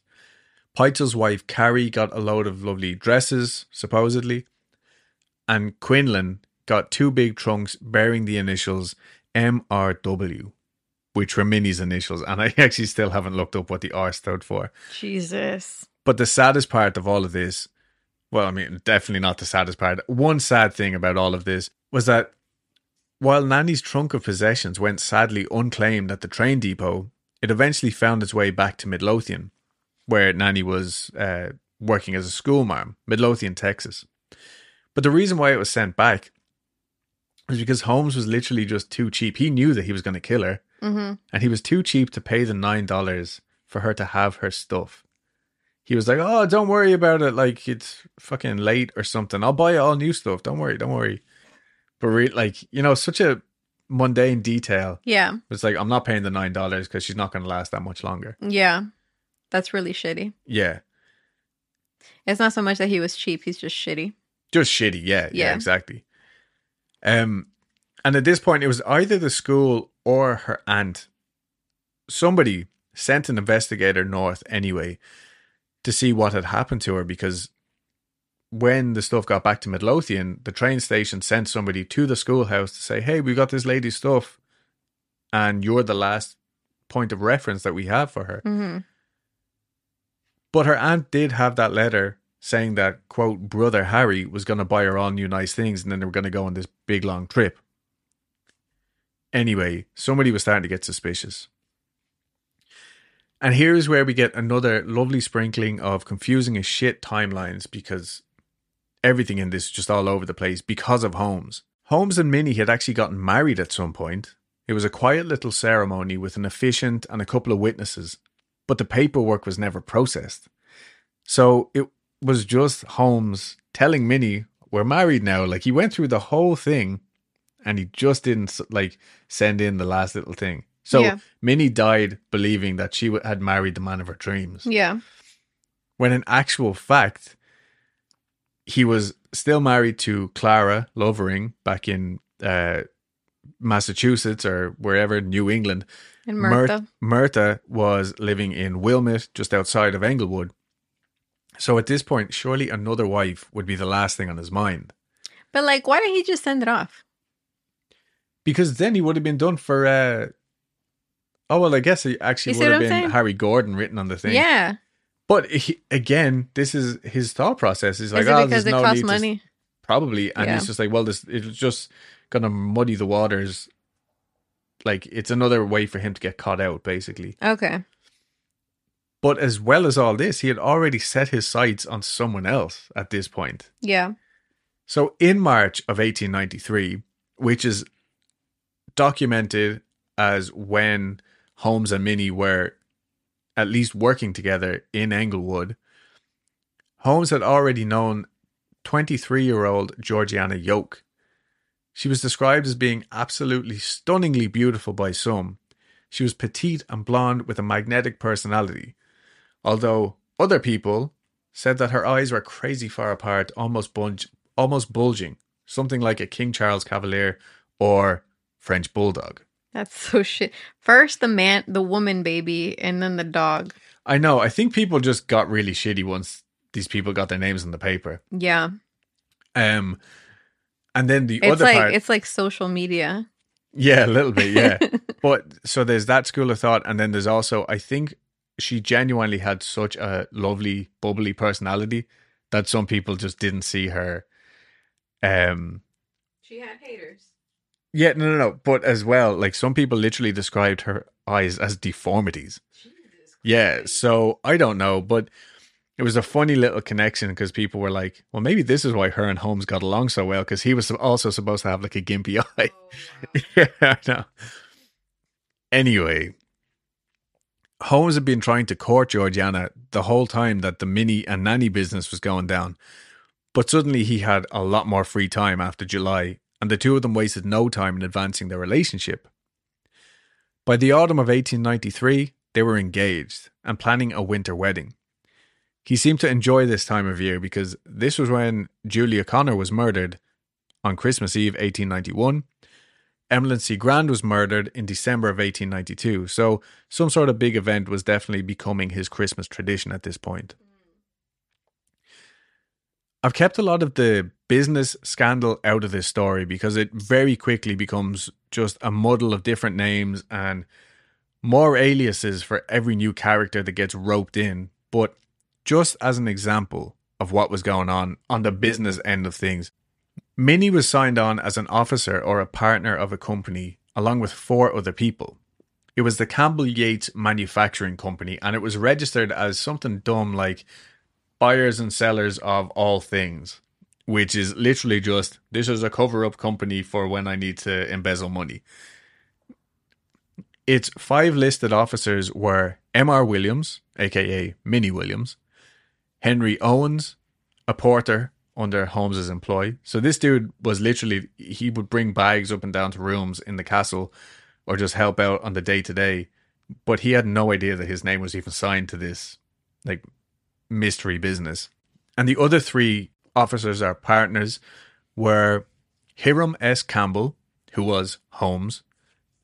Pitezel's wife Carrie got a load of lovely dresses, supposedly, and Quinlan got two big trunks bearing the initials MRW, which were Minnie's initials, and I actually still haven't looked up what the R stood for. Jesus. But the saddest part of all of this, well, I mean, definitely not the saddest part. One sad thing about all of this was that while Nanny's trunk of possessions went sadly unclaimed at the train depot, it eventually found its way back to Midlothian, where Nanny was uh, working as a schoolmarm, Midlothian, Texas. But the reason why it was sent back was because Holmes was literally just too cheap. He knew that he was going to kill her, Mm-hmm. and he was too cheap to pay the nine dollars for her to have her stuff. He was like, "Oh, don't worry about it. Like it's fucking late or something. I'll buy you all new stuff. Don't worry, don't worry." But re- like you know, such a mundane detail. Yeah. It's like I'm not paying the nine dollars because she's not going to last that much longer. Yeah. That's really shitty. Yeah, It's not so much that he was cheap, he's just shitty. just shitty. Yeah, yeah, Yeah. exactly. Um, and at this point, it was either the school or her aunt. Somebody sent an investigator north anyway to see what had happened to her because when the stuff got back to Midlothian, the train station sent somebody to the schoolhouse to say, "Hey, we got this lady's stuff, and you're the last point of reference that we have for her." Mm-hmm. But her aunt did have that letter saying that, quote, brother Harry was going to buy her all new nice things and then they were going to go on this big long trip. Anyway, somebody was starting to get suspicious. And here's where we get another lovely sprinkling of confusing as shit timelines because everything in this is just all over the place because of Holmes. Holmes and Minnie had actually gotten married at some point. It was a quiet little ceremony with an officiant and a couple of witnesses but the paperwork was never processed. So it was just Holmes telling Minnie, "We're married now." Like he went through the whole thing, and he just didn't like send in the last little thing. So Yeah. Minnie died believing that she had married the man of her dreams, Yeah. when in actual fact, he was still married to Clara Lovering back in uh, Massachusetts or wherever, New England. And. Was living in Wilmette, just outside of Englewood. So at this point, surely another wife would be the last thing on his mind. But like, why didn't he just send it off? Because then he would have been done for. Uh, oh, well, I guess he actually would have been saying? Harry Gordon written on the thing. Yeah. But he, again, this is his thought process. He's like, Is it oh, because there's it no costs need to- money? Probably. And Yeah. he's just like, well, this it's just going to muddy the waters. Like, it's another way for him to get caught out, basically. Okay. But as well as all this, he had already set his sights on someone else at this point. Yeah. So in March of 1893, which is documented as when Holmes and Minnie were at least working together in Englewood, Holmes had already known 23 year old Georgiana Yoke. She was described as being absolutely stunningly beautiful by some. She was petite and blonde with a magnetic personality, although other people said that her eyes were crazy far apart, almost bulge, almost bulging, something like a King Charles Cavalier or French Bulldog. That's so shit. First the man, the woman baby, and then the dog. I know. I think people just got really shitty once these people got their names in the paper. Yeah. Um, and then the It's other like part, it's like social media. yeah, a little bit, yeah. but so there's that school of thought, and then there's also, I think, she genuinely had such a lovely, bubbly personality that some people just didn't see her. Um, She had haters. Yeah, no, no, no. But as well, like some people literally described her eyes as deformities. Yeah, so I don't know, but it was a funny little connection because people were like, well, maybe this is why her and Holmes got along so well because he was also supposed to have like a gimpy eye. Oh, yeah, I know. Anyway, Holmes had been trying to court Georgiana the whole time that the Minnie and Nanny business was going down. But suddenly he had a lot more free time after July, and the two of them wasted no time in advancing their relationship. By the autumn of 1893, they were engaged and planning a winter wedding. He seemed to enjoy this time of year because this was when Julia Connor was murdered on Christmas Eve 1891. Emeline Cigrand was murdered in December of 1892, so some sort of big event was definitely becoming his Christmas tradition at this point. I've kept a lot of the business scandal out of this story because it very quickly becomes just a muddle of different names and more aliases for every new character that gets roped in. But just as an example of what was going on on the business end of things, Minnie was signed on as an officer or a partner of a company along with four other people. It was the Campbell Yates Manufacturing Company and it was registered as something dumb like buyers and sellers of all things, which is literally just this is a cover up company for when I need to embezzle money. Its five listed officers were M.R. Williams, aka Minnie Williams, Henry Owens, a porter under Holmes's employ. So this dude was literally he would bring bags up and down to rooms in the castle or just help out on the day to day. But he had no idea that his name was even signed to this like mystery business. And the other three officers or partners were Hiram S. Campbell, who was Holmes,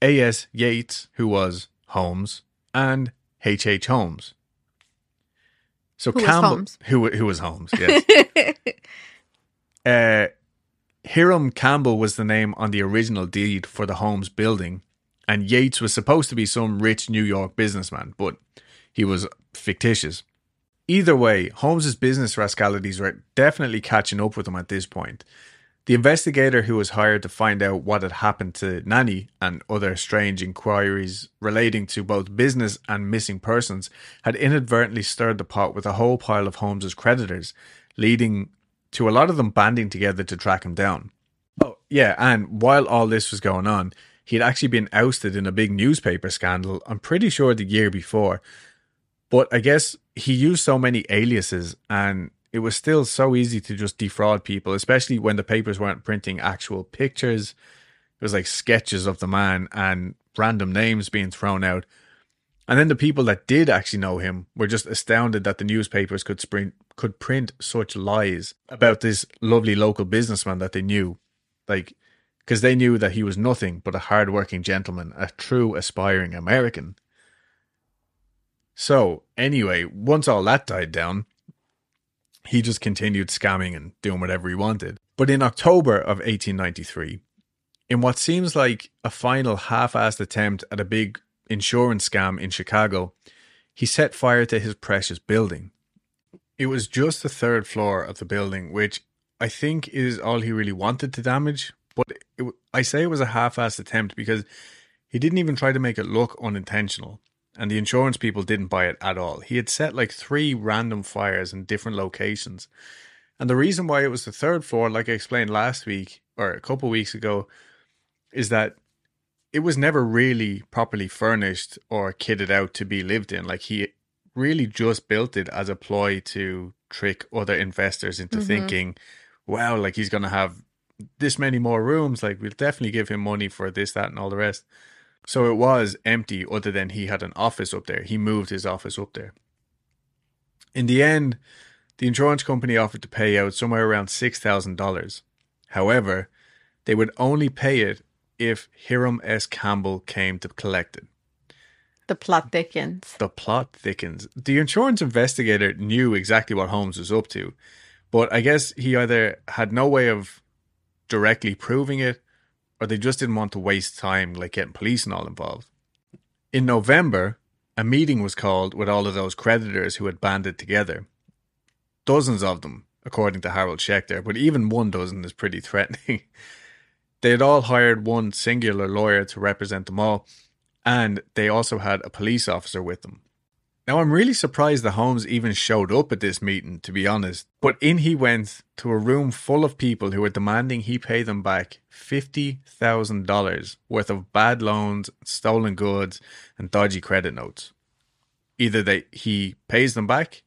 A.S. Yates, who was Holmes, and H. H. Holmes. So Who was Campbell, Holmes? who who was Holmes? Yes. uh, Hiram Campbell was the name on the original deed for the Holmes building, and Yates was supposed to be some rich New York businessman, but he was fictitious. Either way, Holmes's business rascalities were definitely catching up with him at this point. The investigator who was hired to find out what had happened to Nanny and other strange inquiries relating to both business and missing persons had inadvertently stirred the pot with a whole pile of Holmes's creditors, leading to a lot of them banding together to track him down. Oh, yeah, and while all this was going on, he had actually been ousted in a big newspaper scandal, I'm pretty sure the year before. But I guess he used so many aliases and it was still so easy to just defraud people, especially when the papers weren't printing actual pictures. It was like sketches of the man and random names being thrown out. And then the people that did actually know him were just astounded that the newspapers could sprint, could print such lies about this lovely local businessman that they knew. Like, because they knew that he was nothing but a hard-working gentleman, a true aspiring American. So, anyway, once all that died down, he just continued scamming and doing whatever he wanted. But in October of 1893, in what seems like a final half assed attempt at a big insurance scam in Chicago, he set fire to his precious building. It was just the third floor of the building, which I think is all he really wanted to damage. But it, I say it was a half assed attempt because he didn't even try to make it look unintentional and the insurance people didn't buy it at all. He had set like three random fires in different locations. And the reason why it was the third floor, like I explained last week or a couple weeks ago, is that it was never really properly furnished or kitted out to be lived in. Like he really just built it as a ploy to trick other investors into Mhm. thinking, wow, like he's going to have this many more rooms. Like we'll definitely give him money for this, that, and all the rest. So it was empty, other than he had an office up there. He moved his office up there. In the end, the insurance company offered to pay out somewhere around $6,000. However, they would only pay it if Hiram S. Campbell came to collect it. The plot thickens. The plot thickens. The insurance investigator knew exactly what Holmes was up to, but I guess he either had no way of directly proving it or they just didn't want to waste time like getting police and all involved. In November, a meeting was called with all of those creditors who had banded together. Dozens of them, according to Harold Schechter, but even one dozen is pretty threatening. they had all hired one singular lawyer to represent them all, and they also had a police officer with them. Now, I'm really surprised the Holmes even showed up at this meeting, to be honest. But in he went to a room full of people who were demanding he pay them back $50,000 worth of bad loans, stolen goods, and dodgy credit notes. Either they, he pays them back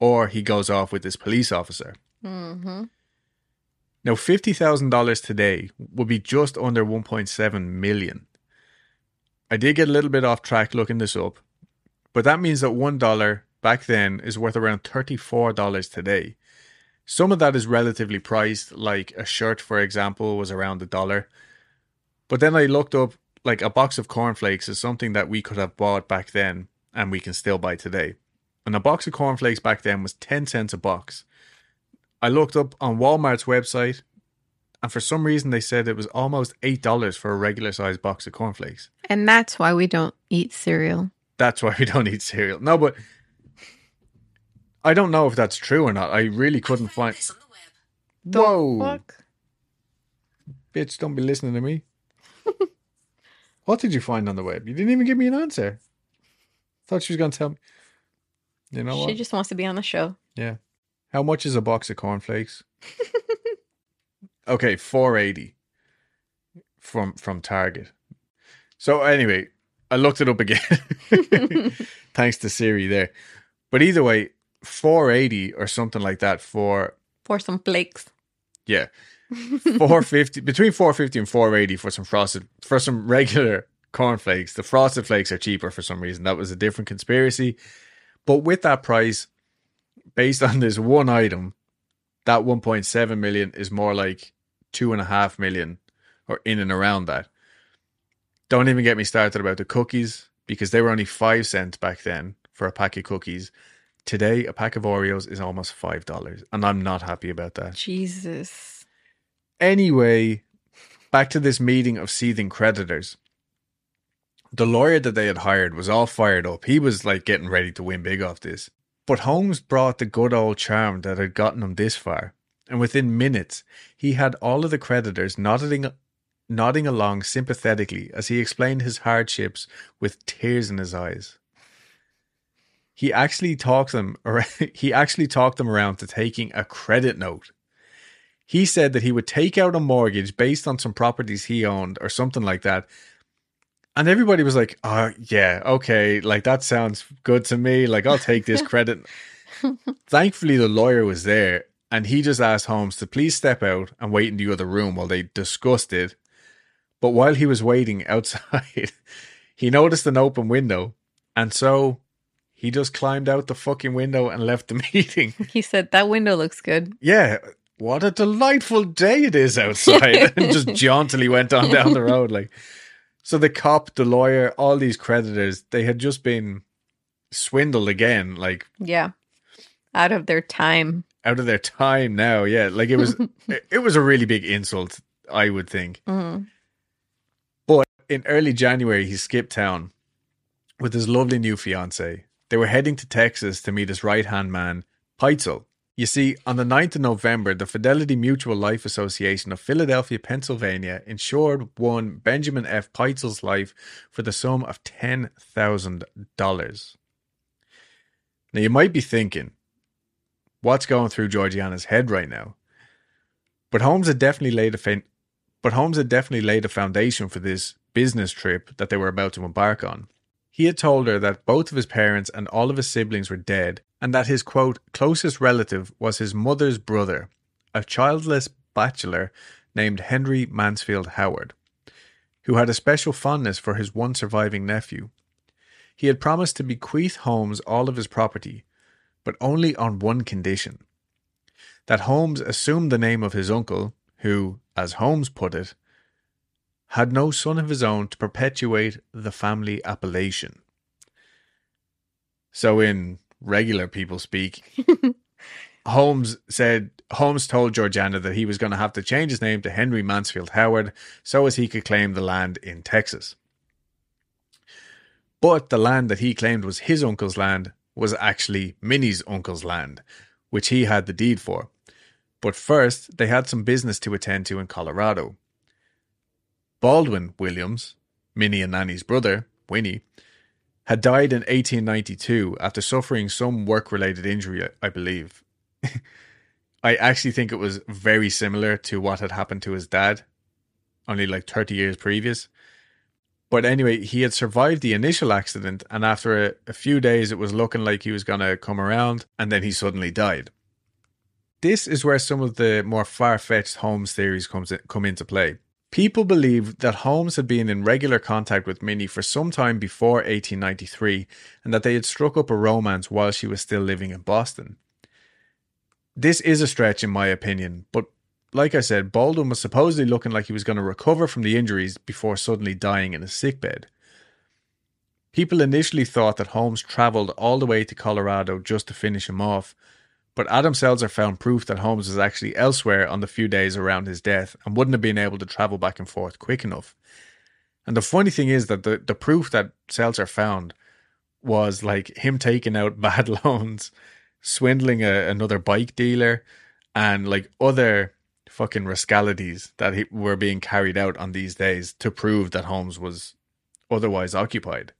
or he goes off with this police officer. Mm-hmm. Now, $50,000 today would be just under 1.7 million. I did get a little bit off track looking this up, but that means that $1 back then is worth around $34 today. Some of that is relatively priced, like a shirt, for example, was around a dollar. But then I looked up, like a box of cornflakes is something that we could have bought back then and we can still buy today. And a box of cornflakes back then was 10 cents a box. I looked up on Walmart's website, and for some reason they said it was almost $8 for a regular sized box of cornflakes. And that's why we don't eat cereal. That's why we don't eat cereal. No, but I don't know if that's true or not. I really couldn't find. This on the web. The Whoa, fuck? bitch! Don't be listening to me. what did you find on the web? You didn't even give me an answer. Thought she was going to tell me. You know She what? just wants to be on the show. Yeah. How much is a box of cornflakes? okay, four eighty from from Target. So anyway, I looked it up again. Thanks to Siri there. But either way, four eighty or something like that for For some flakes. yeah. Four fifty between four fifty and four eighty for some frosted for some regular cornflakes. The frosted flakes are cheaper for some reason. That was a different conspiracy. But with that price, based on this one item, that 1.7 million is more like two and a half million or in and around that. Don't even get me started about the cookies because they were only five cents back then for a pack of cookies. Today, a pack of Oreos is almost five dollars, and I'm not happy about that. Jesus. Anyway, back to this meeting of seething creditors. The lawyer that they had hired was all fired up. He was like getting ready to win big off this. But Holmes brought the good old charm that had gotten him this far. And within minutes, he had all of the creditors nodding, nodding along sympathetically as he explained his hardships with tears in his eyes. He actually talked them, he actually talked them around to taking a credit note. He said that he would take out a mortgage based on some properties he owned or something like that. And everybody was like, oh, yeah, okay, like that sounds good to me. Like, I'll take this credit. Thankfully, the lawyer was there and he just asked Holmes to please step out and wait in the other room while they discussed it. But while he was waiting outside, he noticed an open window. And so he just climbed out the fucking window and left the meeting. He said that window looks good. Yeah, what a delightful day it is outside. and just jauntily went on down the road. Like, so the cop, the lawyer, all these creditors, they had just been swindled again, like Yeah. Out of their time. out of their time now. Yeah, like it was, it- it was a really big insult, I would think. Mhm. In early January, he skipped town with his lovely new fiancee. They were heading to Texas to meet his right hand man, Pitezel. You see, on the 9th of November, the Fidelity Mutual Life Association of Philadelphia, Pennsylvania insured one Benjamin F. Pitezel's life for the sum of $10,000. Now, you might be thinking, what's going through Georgiana's head right now? But Holmes had definitely laid a fin- but Holmes had definitely laid a foundation for this business trip that they were about to embark on. He had told her that both of his parents and all of his siblings were dead, and that his quote closest relative was his mother's brother, a childless bachelor named Henry Mansfield Howard, who had a special fondness for his one surviving nephew. He had promised to bequeath Holmes all of his property, but only on one condition that Holmes assumed the name of his uncle, who, as Holmes put it, had no son of his own to perpetuate the family appellation. So, in regular people speak, Holmes said Holmes told Georgiana that he was going to have to change his name to Henry Mansfield Howard so as he could claim the land in Texas. But the land that he claimed was his uncle's land was actually Minnie's uncle's land, which he had the deed for. But first, they had some business to attend to in Colorado. Baldwin Williams, Minnie and Nanny's brother, Winnie, had died in 1892 after suffering some work related injury, I believe. I actually think it was very similar to what had happened to his dad, only like 30 years previous. But anyway, he had survived the initial accident, and after a, a few days, it was looking like he was going to come around, and then he suddenly died. This is where some of the more far fetched Holmes theories comes in, come into play. People believe that Holmes had been in regular contact with Minnie for some time before 1893 and that they had struck up a romance while she was still living in Boston. This is a stretch, in my opinion, but like I said, Baldwin was supposedly looking like he was going to recover from the injuries before suddenly dying in a sickbed. People initially thought that Holmes travelled all the way to Colorado just to finish him off, but Adam Selzer found proof that Holmes was actually elsewhere on the few days around his death and wouldn't have been able to travel back and forth quick enough. And the funny thing is that the, the proof that Selzer found was like him taking out bad loans, swindling a, another bike dealer, and like other fucking rascalities that he, were being carried out on these days to prove that Holmes was otherwise occupied.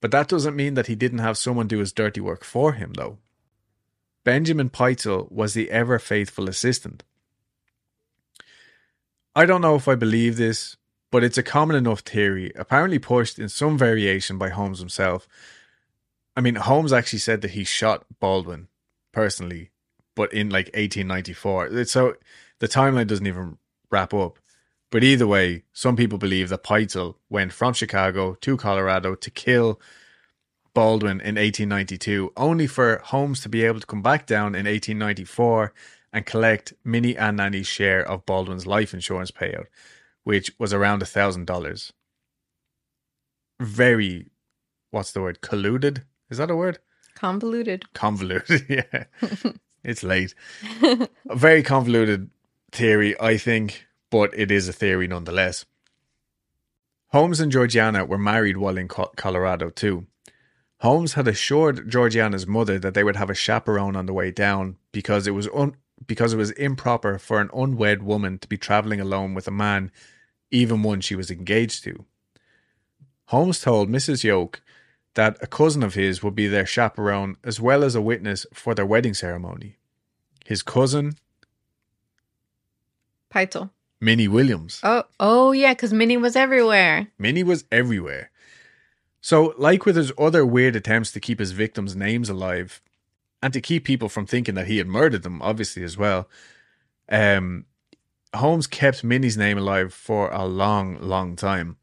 But that doesn't mean that he didn't have someone do his dirty work for him, though. Benjamin Pitezel was the ever faithful assistant. I don't know if I believe this, but it's a common enough theory, apparently pushed in some variation by Holmes himself. I mean, Holmes actually said that he shot Baldwin personally, but in like 1894. So the timeline doesn't even wrap up. But either way, some people believe that Pitezel went from Chicago to Colorado to kill Baldwin in 1892, only for Holmes to be able to come back down in 1894 and collect Minnie and Nanny's share of Baldwin's life insurance payout, which was around a thousand dollars. Very, what's the word? Colluded? Is that a word? Convoluted. Convoluted, yeah. it's late. a very convoluted theory, I think, but it is a theory nonetheless. Holmes and Georgiana were married while in Colorado too. Holmes had assured Georgiana's mother that they would have a chaperone on the way down because it was un- because it was improper for an unwed woman to be traveling alone with a man, even one she was engaged to. Holmes told Mrs. Yoke that a cousin of his would be their chaperone as well as a witness for their wedding ceremony. His cousin, Pitezel. Minnie Williams. Oh, oh yeah, because Minnie was everywhere. Minnie was everywhere. So, like with his other weird attempts to keep his victims' names alive, and to keep people from thinking that he had murdered them, obviously as well, um, Holmes kept Minnie's name alive for a long, long time.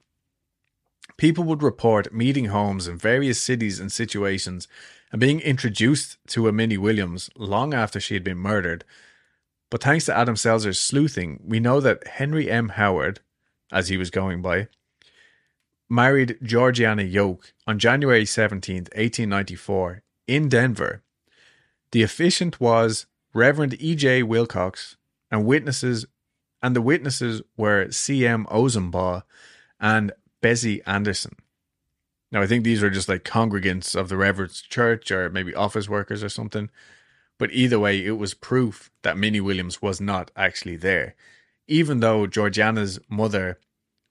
People would report meeting Holmes in various cities and situations and being introduced to a Minnie Williams long after she had been murdered. But thanks to Adam Selzer's sleuthing, we know that Henry M. Howard, as he was going by, married Georgiana Yoke on January 17th, 1894, in Denver. The officiant was Reverend E.J. Wilcox, and witnesses and the witnesses were C.M. Ozenbaugh and Bessie Anderson. Now, I think these were just like congregants of the Reverend's church or maybe office workers or something. But either way, it was proof that Minnie Williams was not actually there. Even though Georgiana's mother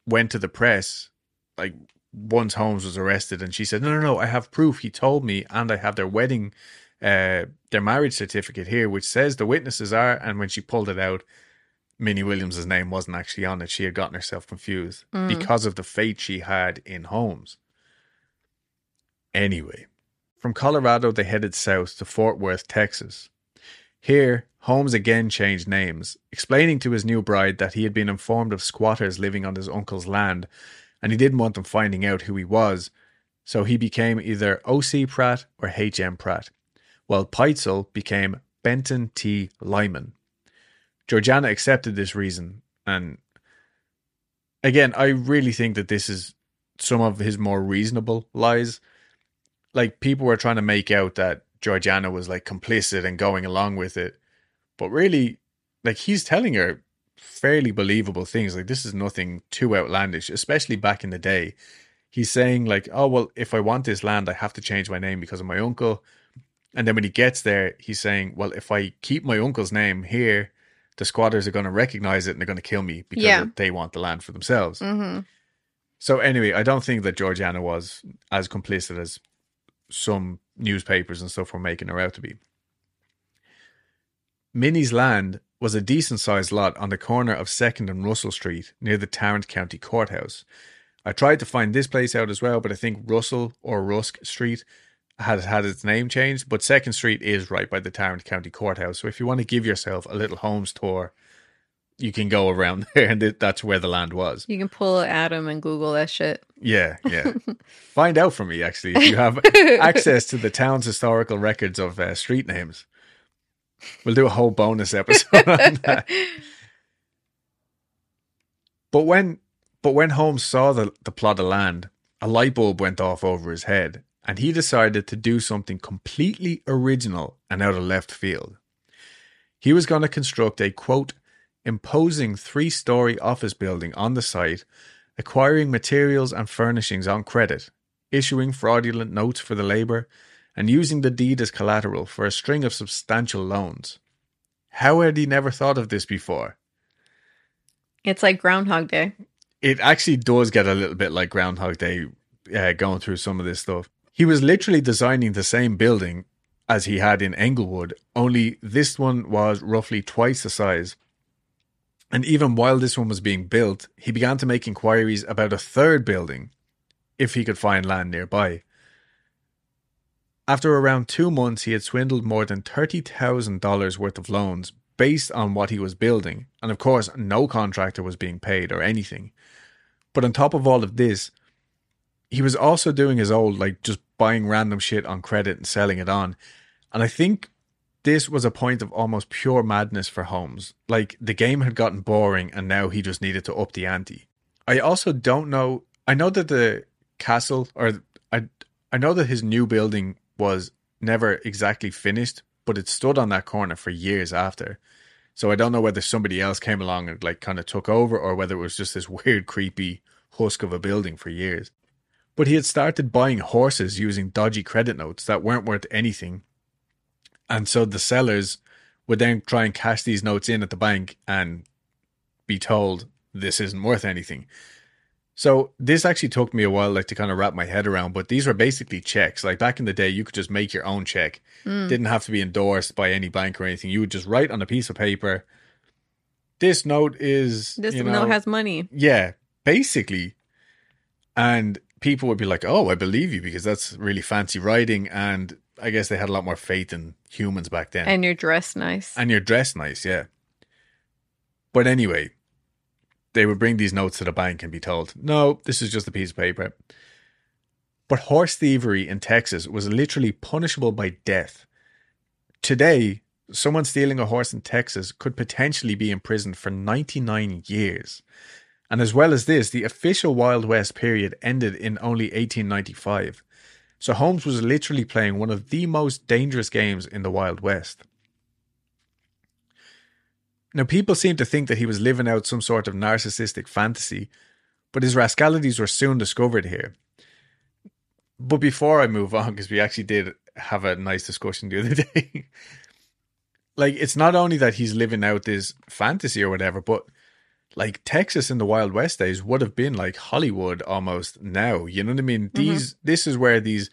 went to the press like once Holmes was arrested, and she said, "No, no, no, I have proof. He told me, and I have their wedding, uh, their marriage certificate here, which says the witnesses are." And when she pulled it out, Minnie Williams's name wasn't actually on it. She had gotten herself confused Mm. because of the fate she had in Holmes. Anyway, from Colorado, they headed south to Fort Worth, Texas. Here, Holmes again changed names, explaining to his new bride that he had been informed of squatters living on his uncle's land and he didn't want them finding out who he was, so he became either O.C. Pratt or H.M. Pratt, while Pitezel became Benton T. Lyman. Georgiana accepted this reason, and again, I really think that this is some of his more reasonable lies. Like, people were trying to make out that Georgiana was like complicit and going along with it, but really, like, he's telling her fairly believable things. Like this is nothing too outlandish, especially back in the day. he's saying like, "Oh well, if I want this land, I have to change my name because of my uncle." And then when he gets there, he's saying, "Well, if I keep my uncle's name here, the squatters are going to recognize it and they're going to kill me because Yeah. they want the land for themselves." hmm So anyway, I don't think that Georgiana was as complicit as some newspapers and stuff were making her out to be. Minnie's land was a decent sized lot on the corner of Second and Russell Street near the Tarrant County Courthouse. I tried to find this place out as well, but I think Russell or Rusk Street has had its name changed, but Second Street is right by the Tarrant County Courthouse. So if you want to give yourself a little Holmes tour, you can go around there, and that's where the land was. You can pull Adam and Google that shit. Yeah, yeah. Find out for me actually if you have access to the town's historical records of uh, street names. We'll do a whole bonus episode on that. But when but when Holmes saw the, the plot of land, a light bulb went off over his head, and he decided to do something completely original and out of left field. He was going to construct a quote imposing three story office building on the site acquiring materials and furnishings on credit, issuing fraudulent notes for the labour, and using the deed as collateral for a string of substantial loans. How had he never thought of this before? It's like Groundhog Day. It actually does get a little bit like Groundhog Day uh, going through some of this stuff. He was literally designing the same building as he had in Englewood, only this one was roughly twice the size. And even while this one was being built, he began to make inquiries about a third building if he could find land nearby. After around two months, he had swindled more than $30,000 worth of loans based on what he was building. And of course, no contractor was being paid or anything. But on top of all of this, he was also doing his old, like just buying random shit on credit and selling it on. And I think this was a point of almost pure madness for Holmes. Like the game had gotten boring and now he just needed to up the ante. I also don't know. I know that the castle, or I, I know that his new building was never exactly finished, but it stood on that corner for years after. So I don't know whether somebody else came along and like kind of took over, or whether it was just this weird, creepy husk of a building for years. But he had started buying horses using dodgy credit notes that weren't worth anything. And so the sellers would then try and cash these notes in at the bank and be told this isn't worth anything. So this actually took me a while like to kind of wrap my head around, but these were basically checks. Like back in the day, you could just make your own check. Mm. Didn't have to be endorsed by any bank or anything. You would just write on a piece of paper. This note is This you know, note has money. yeah, basically. And people would be like, "Oh, I believe you because that's really fancy writing." And I guess they had a lot more faith in humans back then. And you're dressed nice. And you're dressed nice, yeah. But anyway, they would bring these notes to the bank and be told, no, this is just a piece of paper. But horse thievery in Texas was literally punishable by death. Today, someone stealing a horse in Texas could potentially be imprisoned for 99 years. And as well as this, the official Wild West period ended in only 1895. So Holmes was literally playing one of the most dangerous games in the Wild West. Now, people seem to think that he was living out some sort of narcissistic fantasy, but his rascalities were soon discovered here. But before I move on, because we actually did have a nice discussion the other day, like it's not only that he's living out this fantasy or whatever, but like Texas in the Wild West days would have been like Hollywood almost now. You know what I mean? These this is where these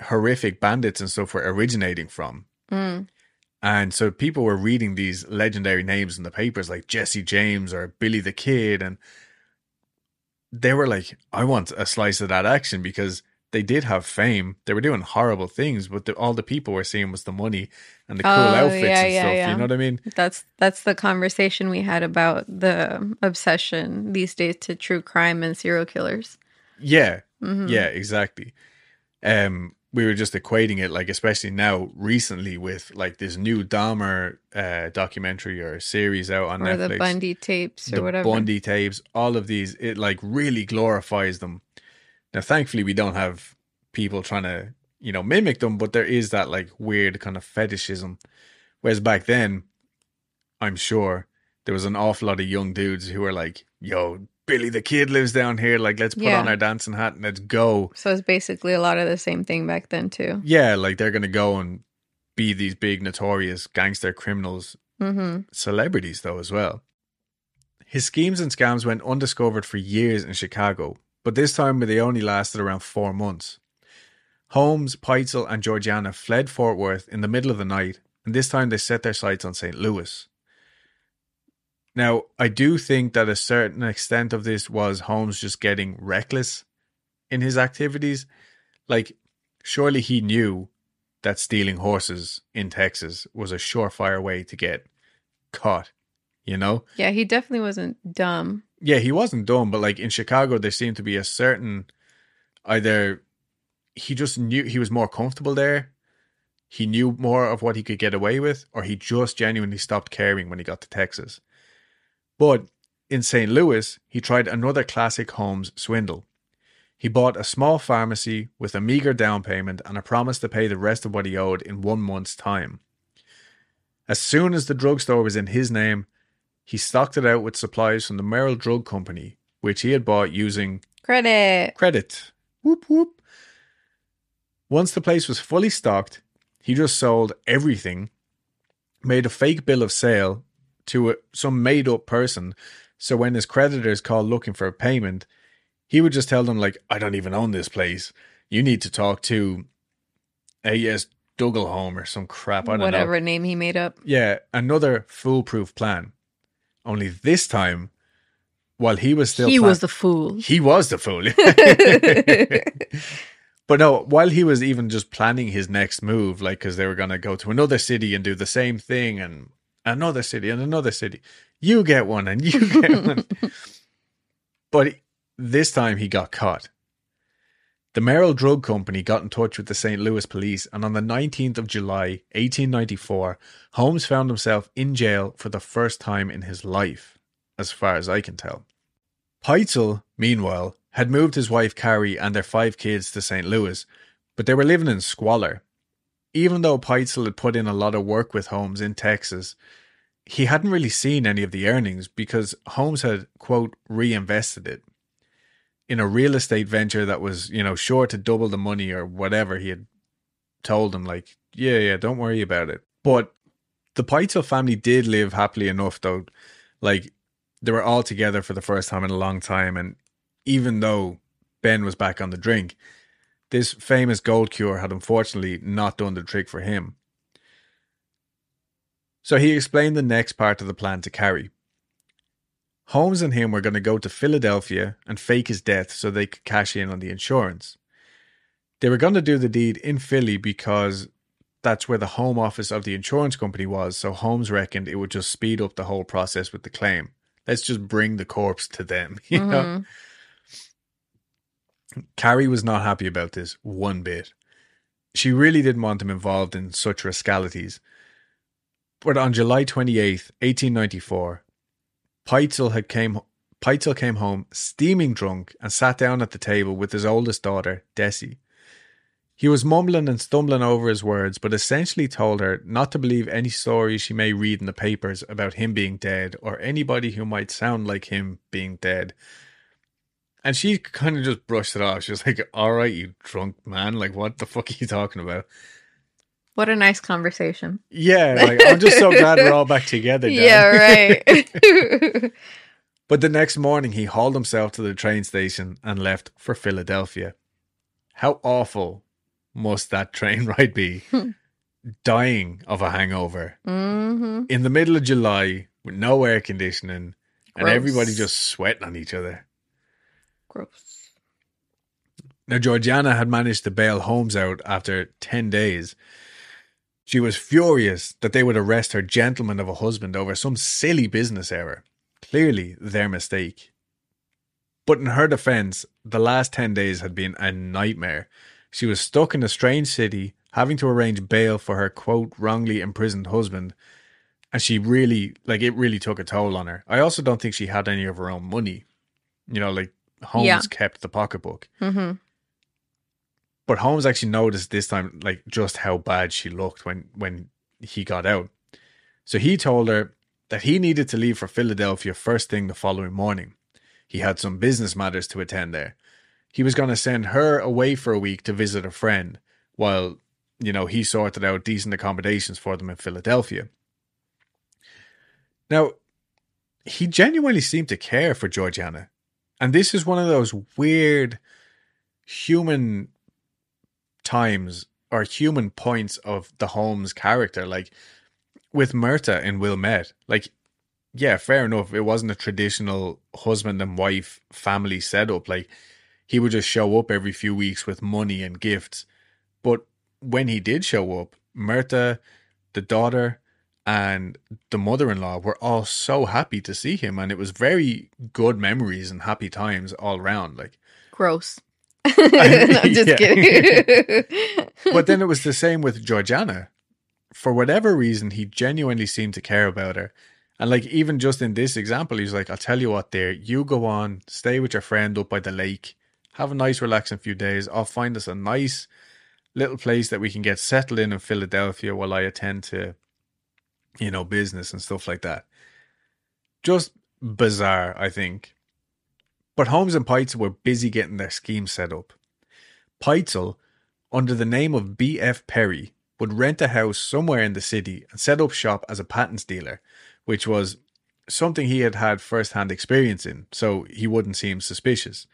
horrific bandits and stuff were originating from. Mm. And so people were reading these legendary names in the papers like Jesse James or Billy the Kid. And they were like, I want a slice of that action because they did have fame. They were doing horrible things, but the, all the people were seeing was the money and the cool Oh, outfits yeah, and yeah, stuff. yeah. You know what I mean? That's that's the conversation we had about the obsession these days to true crime and serial killers. Yeah. Mhm. Yeah, exactly. Um, we were just equating it, like especially now, recently with like this new Dahmer uh, documentary or series out on Or Netflix. the Bundy tapes or the whatever. Bundy tapes, all of these, it like really glorifies them. Now, thankfully, we don't have people trying to, you know, mimic them, but there is that like weird kind of fetishism. Whereas back then, I'm sure there was an awful lot of young dudes who were like, yo, Billy the Kid lives down here. Like, let's put Yeah. on our dancing hat and let's go. So it's basically a lot of the same thing back then too. Yeah, like they're gonna go and be these big notorious gangster criminals, Mm-hmm. celebrities though as well. His schemes and scams went undiscovered for years in Chicago, but this time they only lasted around four months. Holmes, Pitezel, and Georgiana fled Fort Worth in the middle of the night, and this time they set their sights on St. Louis. Now, I do think that a certain extent of this was Holmes just getting reckless in his activities. Like, surely he knew that stealing horses in Texas was a surefire way to get caught, you know? Yeah, he definitely wasn't dumb. Yeah, he wasn't dumb, but like in Chicago, there seemed to be a certain either he just knew he was more comfortable there, he knew more of what he could get away with, or he just genuinely stopped caring when he got to Texas. But in St. Louis, he tried another classic Holmes swindle. He bought a small pharmacy with a meager down payment and a promise to pay the rest of what he owed in one month's time. As soon as the drugstore was in his name, he stocked it out with supplies from the Merrill Drug Company, which he had bought using Credit. credit. Whoop whoop. Once the place was fully stocked, he just sold everything, made a fake bill of sale to a, some made up person. So when his creditors called looking for a payment, he would just tell them like, "I don't even own this place. You need to talk to A.S. Dugalholm or some crap. I don't know." Whatever name he made up. Yeah, another foolproof plan. Only this time, while he was still he plan- was the fool. he was the fool. but no, while he was even just planning his next move, like because they were gonna go to another city and do the same thing, and another city and another city, you get one and you get one. But this time he got caught. The Merrill Drug Company got in touch with the St. Louis police, and on the 19th of July, 1894, Holmes found himself in jail for the first time in his life, as far as I can tell. Pitezel, meanwhile, had moved his wife Carrie and their five kids to St. Louis, but they were living in squalor. Even though Pitezel had put in a lot of work with Holmes in Texas, he hadn't really seen any of the earnings because Holmes had, quote, reinvested it in a real estate venture that was, you know, sure to double the money or whatever he had told him, like, yeah, yeah, don't worry about it. But the Pitezel family did live happily enough, though. Like, they were all together for the first time in a long time. And even though Ben was back on the drink, this famous gold cure had unfortunately not done the trick for him. So he explained the next part of the plan to Carrie. Holmes and him were going to go to Philadelphia and fake his death so they could cash in on the insurance. They were going to do the deed in Philly because that's where the home office of the insurance company was, so Holmes reckoned it would just speed up the whole process with the claim. Let's just bring the corpse to them, you know? Mm-hmm. Carrie was not happy about this one bit. She really didn't want him involved in such rascalities. But on July 28th, 1894, Pitezel had came Pitezel came home steaming drunk and sat down at the table with his oldest daughter, Dessie. He was mumbling and stumbling over his words, but essentially told her not to believe any stories she may read in the papers about him being dead or anybody who might sound like him being dead. And she kind of just brushed it off. She was like, All right, you drunk man. Like, what the fuck are you talking about? What a nice conversation. Yeah, like, I'm just so glad we're all back together. Dad. Yeah, right. But the next morning, he hauled himself to the train station and left for Philadelphia. How awful must that train ride be? Dying of a hangover hmm in the middle of July with no air conditioning and everybody just sweating on each other. Gross. Now, Georgiana had managed to bail Holmes out after 10 days. She was furious that they would arrest her gentleman of a husband over some silly business error. Clearly, their mistake. But in her defense, the last 10 days had been a nightmare. She was stuck in a strange city, having to arrange bail for her, quote, wrongly imprisoned husband. And she really, like, it really took a toll on her. I also don't think she had any of her own money. You know, like, Holmes Yeah. kept the pocketbook. hmm But Holmes actually noticed this time, like just how bad she looked when when he got out. So he told her that he needed to leave for Philadelphia first thing the following morning. He had some business matters to attend there. He was going to send her away for a week to visit a friend while, you know, he sorted out decent accommodations for them in Philadelphia. Now, he genuinely seemed to care for Georgiana. And this is one of those weird human times or human points of the Holmes character. Like with Myrta in Wilmette, like, yeah, fair enough. It wasn't a traditional husband and wife family setup. Like, he would just show up every few weeks with money and gifts. But when he did show up, Myrta, the daughter, and the mother-in-law were all so happy to see him and it was very good memories and happy times all around like Gross. I'm just kidding. but then it was the same with Georgiana for whatever reason he genuinely seemed to care about her and like even just in this example he's like I'll tell you what there you go on stay with your friend up by the lake have a nice relaxing few days I'll find us a nice little place that we can get settled in in Philadelphia while I attend to you know, business and stuff like that. Just bizarre, I think. But Holmes and Pitezel were busy getting their scheme set up. Pitezel, under the name of B.F. Perry, would rent a house somewhere in the city and set up shop as a patents dealer, which was something he had had first hand experience in, so he wouldn't seem suspicious.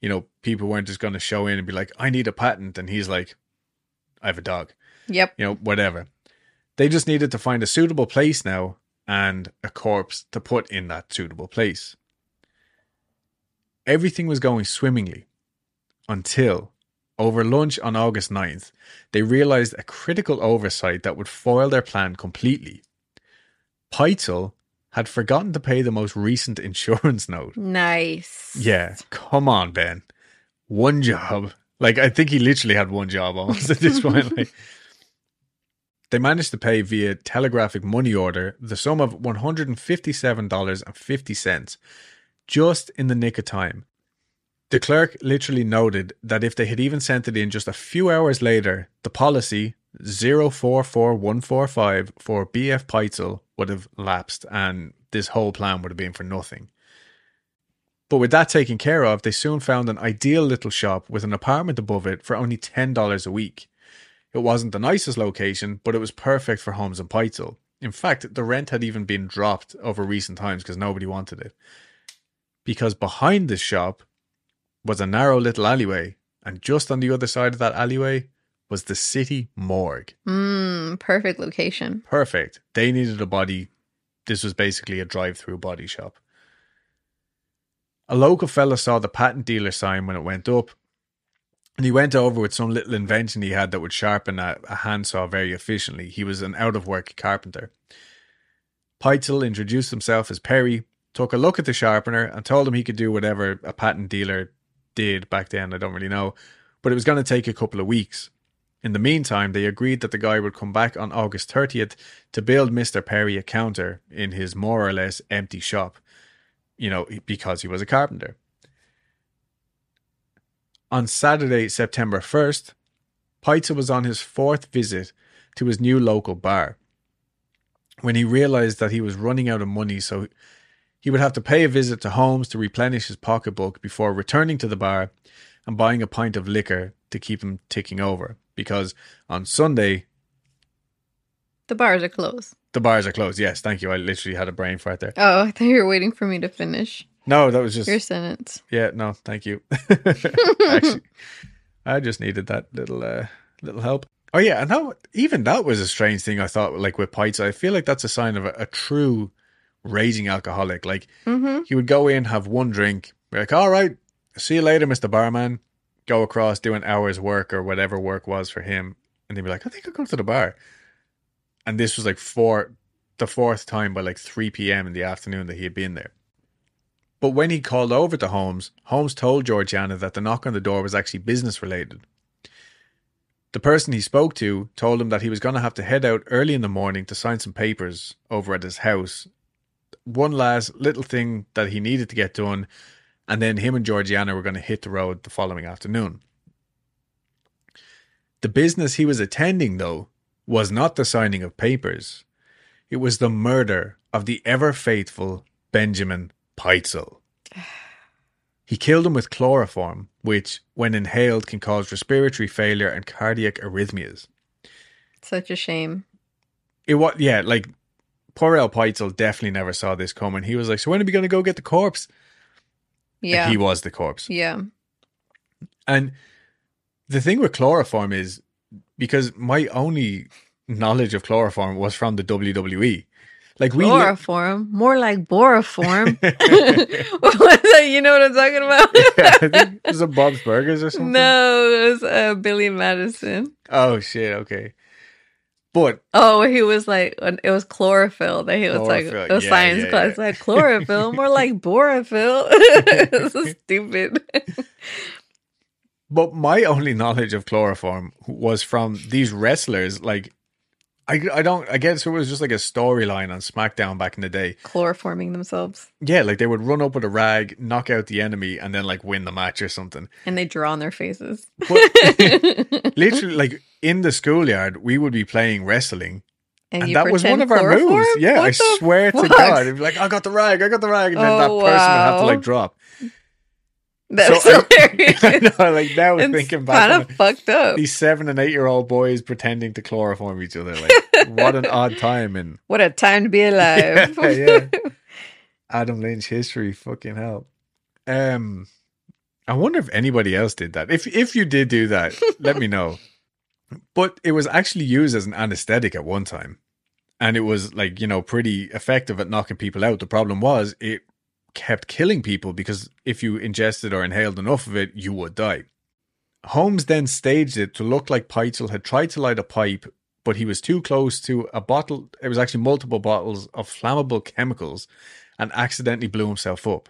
You know, people weren't just going to show in and be like, I need a patent. And he's like, I have a dog yep. you know, whatever. They just needed to find a suitable place now and a corpse to put in that suitable place. Everything was going swimmingly until, over lunch on August 9th, they realized a critical oversight that would foil their plan completely. Pitezel had forgotten to pay the most recent insurance note. Nice. Yeah, come on, Ben. One job. Like I think he literally had one job almost at this point. Like they managed to pay via telegraphic money order the sum of one hundred and fifty-seven dollars and fifty cents, just in the nick of time. The clerk literally noted that if they had even sent it in just a few hours later, the policy 044145 for BF Pitezel would have lapsed and this whole plan would have been for nothing. But with that taken care of, they soon found an ideal little shop with an apartment above it for only $10 a week. It wasn't the nicest location, but it was perfect for Holmes and Pitezel. In fact, the rent had even been dropped over recent times because nobody wanted it. Because behind this shop was a narrow little alleyway, and just on the other side of that alleyway was the city morgue. Mm, perfect location. Perfect. They needed a body. This was basically a drive through body shop. A local fella saw the patent dealer sign when it went up, and he went over with some little invention he had that would sharpen a, a handsaw very efficiently. He was an out of work carpenter. Pitezel introduced himself as Perry, took a look at the sharpener, and told him he could do whatever a patent dealer did back then. I don't really know, but it was going to take a couple of weeks. In the meantime, they agreed that the guy would come back on August 30th to build Mr. Perry a counter in his more or less empty shop, you know, because he was a carpenter. On Saturday, September 1st, Pitezel was on his fourth visit to his new local bar when he realized that he was running out of money, so he would have to pay a visit to Holmes to replenish his pocketbook before returning to the bar and buying a pint of liquor to keep him ticking over. Because on Sunday, The bars are closed. the bars are closed. Yes, thank you. I literally had a brain fart there. Oh, I thought you were waiting for me to finish No, that was just your sentence. yeah. No, thank you. Actually, I just needed that little uh, little help. Oh yeah, and that even that was a strange thing. I thought like with pints, I feel like that's a sign of a, a true raging alcoholic. Like Mm-hmm. he would go in, have one drink, be like, "All right, see you later, Mister Barman." Go across, do an hour's work or whatever work was for him, and they'd be like, "I think I'll go to the bar." And this was like four, the fourth time by like three p.m. in the afternoon that he had been there. But when he called over to Holmes, Holmes told Georgiana that the knock on the door was actually business related. The person he spoke to told him that he was going to have to head out early in the morning to sign some papers over at his house. One last little thing that he needed to get done, and then him and Georgiana were going to hit the road the following afternoon. The business he was attending, though, was not the signing of papers. It was the murder of the ever faithful Benjamin Pitezel. He killed him with chloroform, which, when inhaled, can cause respiratory failure and cardiac arrhythmias. Such a shame. It was yeah, like poor El Pitezel definitely never saw this coming. He was like, "So when are we going to go get the corpse?" And Yeah. he was the corpse. yeah. And the thing with chloroform is because my only knowledge of chloroform was from the WWE. Like we li- Chloroform. More like boroform. You know what I'm talking about? yeah, I think it was a Bob's Burgers or something. no, it was uh, Billy Madison. Oh shit, okay. But Oh, he was like, it was chlorophyll that he was like, it was yeah, science yeah, class, yeah. like chlorophyll, more like borophyll. this is stupid. but my only knowledge of chloroform was from these wrestlers. Like, I I don't. I guess it was just like a storyline on SmackDown back in the day. Chloroforming themselves. Yeah, like they would run up with a rag, knock out the enemy, and then like win the match or something. And they draw on their faces. But literally, like in the schoolyard, we would be playing wrestling, and, you that was one of our moves. Yeah, What I swear to? God, it'd be like, I got the rag, I got the rag, and then that Oh, person would have to like drop. That's So hilarious. I know, like now it's thinking back, kind of fucked up. these seven and eight year old boys pretending to chloroform each other. Like, what an odd time and What a time to be alive. Yeah, yeah. Adam Lynch history. Fucking hell. Um, I wonder if anybody else did that. If if you did do that, let me know. But it was actually used as an anesthetic at one time, and it was like you know pretty effective at knocking people out. The problem was it kept killing people because if you ingested or inhaled enough of it, you would die. Holmes then staged it to look like Pitezel had tried to light a pipe, but he was too close to a bottle. It was actually multiple bottles of flammable chemicals and accidentally blew himself up.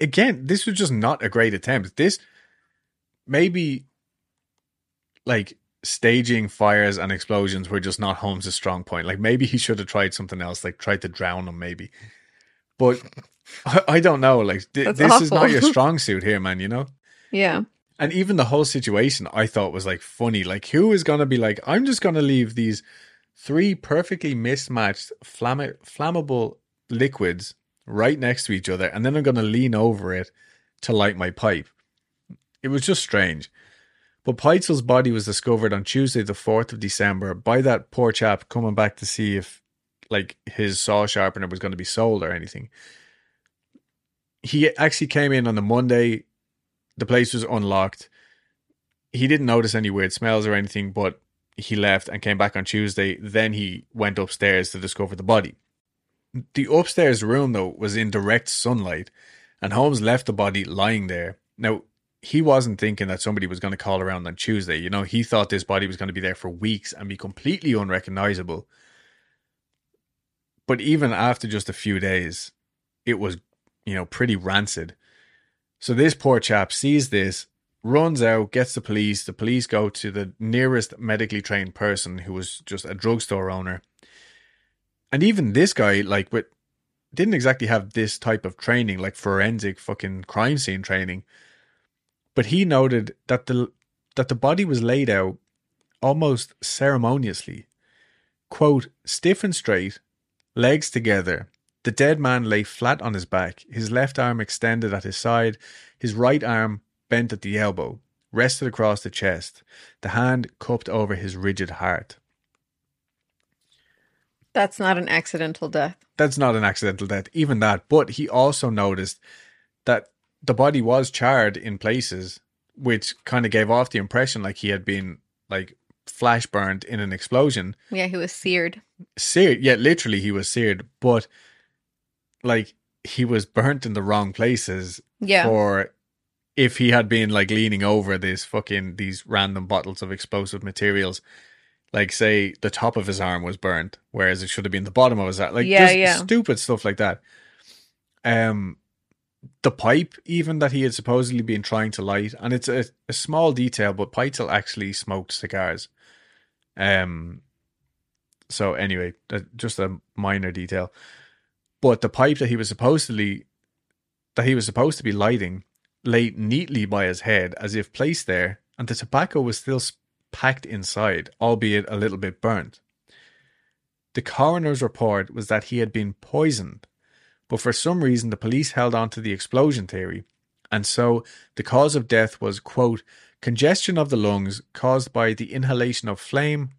Again, this was just not a great attempt. This maybe like staging fires and explosions were just not Holmes' strong point. Like maybe he should have tried something else, like tried to drown him, maybe. But I, I don't know. Like th- this is not your strong suit here, man. You know. yeah. And even the whole situation I thought was like funny. Like, who is going to be like, I'm just going to leave these three perfectly mismatched flamm- flammable liquids right next to each other, and then I'm going to lean over it to light my pipe. It was just strange. But Pitezel's body was discovered on Tuesday, the 4th of December, by that poor chap coming back to see if, like, his saw sharpener was going to be sold or anything. He actually came in on the Monday the place was unlocked. He didn't notice any weird smells or anything, but he left and came back on Tuesday. Then he went upstairs to discover the body. The upstairs room, though, was in direct sunlight, and Holmes left the body lying there. Now, he wasn't thinking that somebody was going to call around on Tuesday. You know, he thought this body was going to be there for weeks and be completely unrecognizable. But even after just a few days, it was, you know, pretty rancid. So this poor chap sees this, runs out, gets the police. The police go to the nearest medically trained person who was just a drugstore owner. And even this guy, like, with didn't exactly have this type of training, like forensic fucking crime scene training. But he noted that the that the body was laid out almost ceremoniously. Quote, stiff and straight, legs together, the dead man lay flat on his back, his left arm extended at his side, his right arm bent at the elbow, rested across the chest, the hand cupped over his rigid heart. That's not an accidental death. That's not an accidental death, even that. But he also noticed that the body was charred in places, which kind of gave off the impression like he had been like flash burned in an explosion. Yeah, he was seared. seared. Yeah, literally, he was seared, but like he was burnt in the wrong places. Yeah. For if he had been like leaning over this fucking these random bottles of explosive materials, like say the top of his arm was burnt, whereas it should have been the bottom of his arm. Like Yeah, just yeah. stupid stuff like that. Um, the pipe even that he had supposedly been trying to light, and it's a, a small detail, but Pitezel actually smoked cigars. Um, so anyway, just a minor detail. But the pipe that he was supposedly that he was supposed to be lighting lay neatly by his head as if placed there, and the tobacco was still packed inside, albeit a little bit burnt. The coroner's report was that he had been poisoned, but for some reason the police held on to the explosion theory, And so the cause of death was, quote, congestion of the lungs caused by the inhalation of flame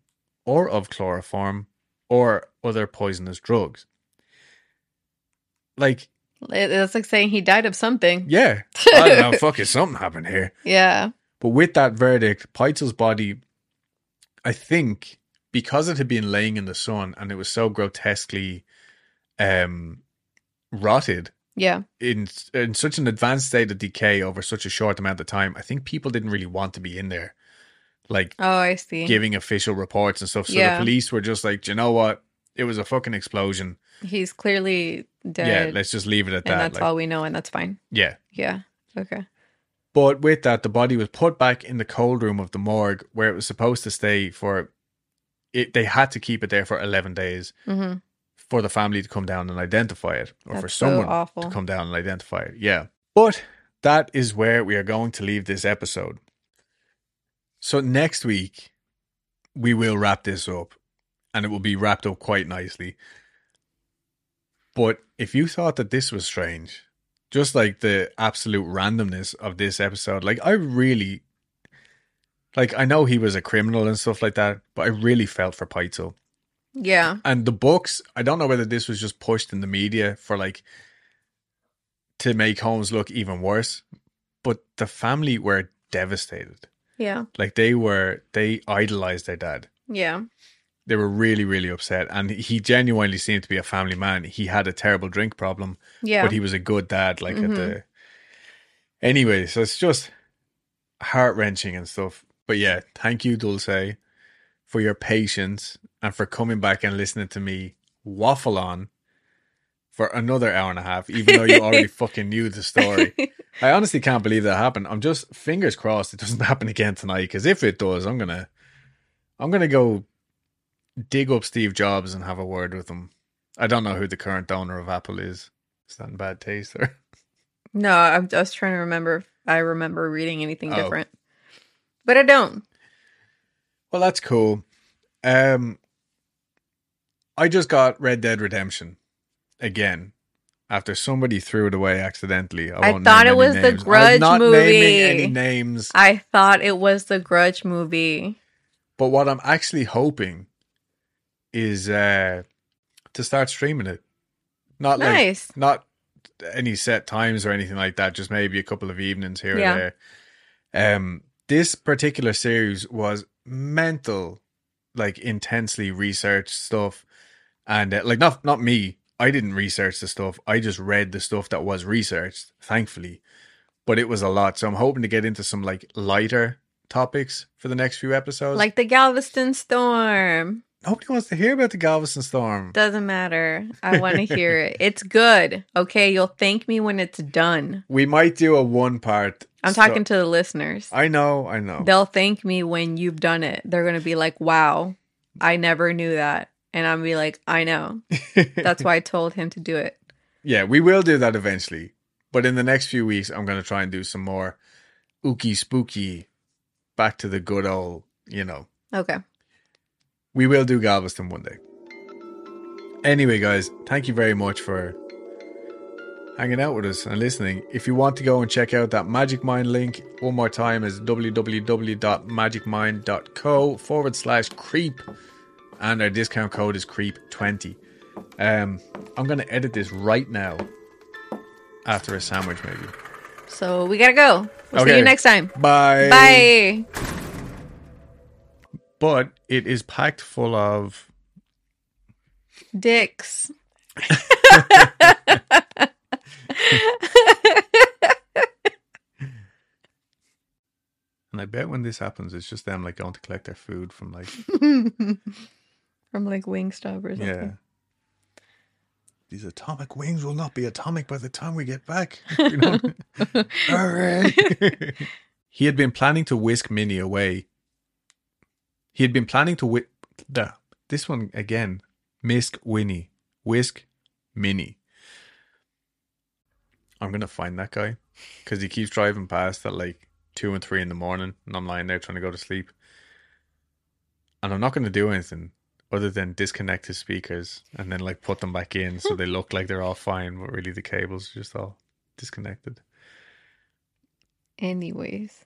or of chloroform or other poisonous drugs. Like, It's like saying he died of something. yeah, I don't know, fuck it, something happened here. Yeah. But with that verdict, Pitezel's body, I think, because it had been laying in the sun and it was so grotesquely um, rotted Yeah. in in such an advanced state of decay over such a short amount of time, I think people didn't really want to be in there, like Oh, I see. giving official reports and stuff. So Yeah. the police were just like, "Do you know what? It was a fucking explosion. He's clearly dead. Yeah, let's just leave it at and that." that's like, all we know, and that's fine. yeah. Yeah. Okay. But with that, the body was put back in the cold room of the morgue where it was supposed to stay for. It they had to keep it there for eleven days hmm for the family to come down and identify it, or for That's so someone awful. to come down and identify it. Yeah, but that is where we are going to leave this episode. So next week, we will wrap this up, and it will be wrapped up quite nicely. But if you thought that this was strange, just like the absolute randomness of this episode, like I really, like I know he was a criminal and stuff like that, but I really felt for Pitezel. Yeah. And the books, I don't know whether this was just pushed in the media for like to make Holmes look even worse, but the family were devastated. Yeah. Like they were, they idolized their dad. Yeah. They were really, really upset. And he genuinely seemed to be a family man. He had a terrible drink problem, Yeah. but he was a good dad. Like at Mhm. the. Anyway, so it's just heart wrenching and stuff. But yeah, thank you, Dulce, for your patience and for coming back and listening to me waffle on for another hour and a half, even though you already fucking knew the story. I honestly can't believe that happened. I'm just fingers crossed it doesn't happen again tonight. Because if it does, I'm gonna, I'm gonna go dig up Steve Jobs and have a word with him. I don't know who the current owner of Apple is. Is that in bad taste or? no, I'm just trying to remember if I remember reading anything Oh. different. But I don't. Well, that's cool. Um, I just got Red Dead Redemption again after somebody threw it away accidentally. I won't thought it was the names. I'm Grudge not movie. naming any names. I thought it was the Grudge movie. But what I'm actually hoping is uh, to start streaming it. Not like not any set times or anything like that. Just maybe a couple of evenings here Yeah. or there. Um, this particular series was mental, like intensely researched stuff, and uh, like not not me. I didn't research the stuff. I just read the stuff that was researched. Thankfully, but it was a lot. So I'm hoping to get into some like lighter topics for the next few episodes. Like the Galveston Storm. nobody wants to hear about the Galveston storm. Doesn't matter. I want to hear it. It's good. Okay. You'll thank me when it's done. We might do a one part. I'm talking to the listeners. I know, I know. They'll thank me when you've done it. They're going to be like, wow, I never knew that. And I'm be like, I know. That's why I told him to do it. yeah, we will do that eventually. But in the next few weeks, I'm going to try and do some more ooky spooky, back to the good old, you know. Okay. We will do Galveston one day. Anyway, guys, thank you very much for hanging out with us and listening. If you want to go and check out that Magic Mind link, one more time is www.magicmind.co forward slash creep. And our discount code is creep20. Um, I'm going to edit this right now after a sandwich, maybe. So we got to go. We'll see you next time. Bye. Bye. But it is packed full of Dicks. And I bet when this happens, it's just them like going to collect their food from like From like Wingstop or something. yeah. These atomic wings will not be atomic by the time we get back. You know? Hooray. he had been planning to whisk Minnie away. He had been planning to whisk this one again. Misk Winnie. Whisk Minnie. I'm gonna find that guy because he keeps driving past at like two and three in the morning, and I'm lying there trying to go to sleep. And I'm not gonna do anything other than disconnect his speakers and then like put them back in so they look like they're all fine, but really the cables are just all disconnected. Anyways.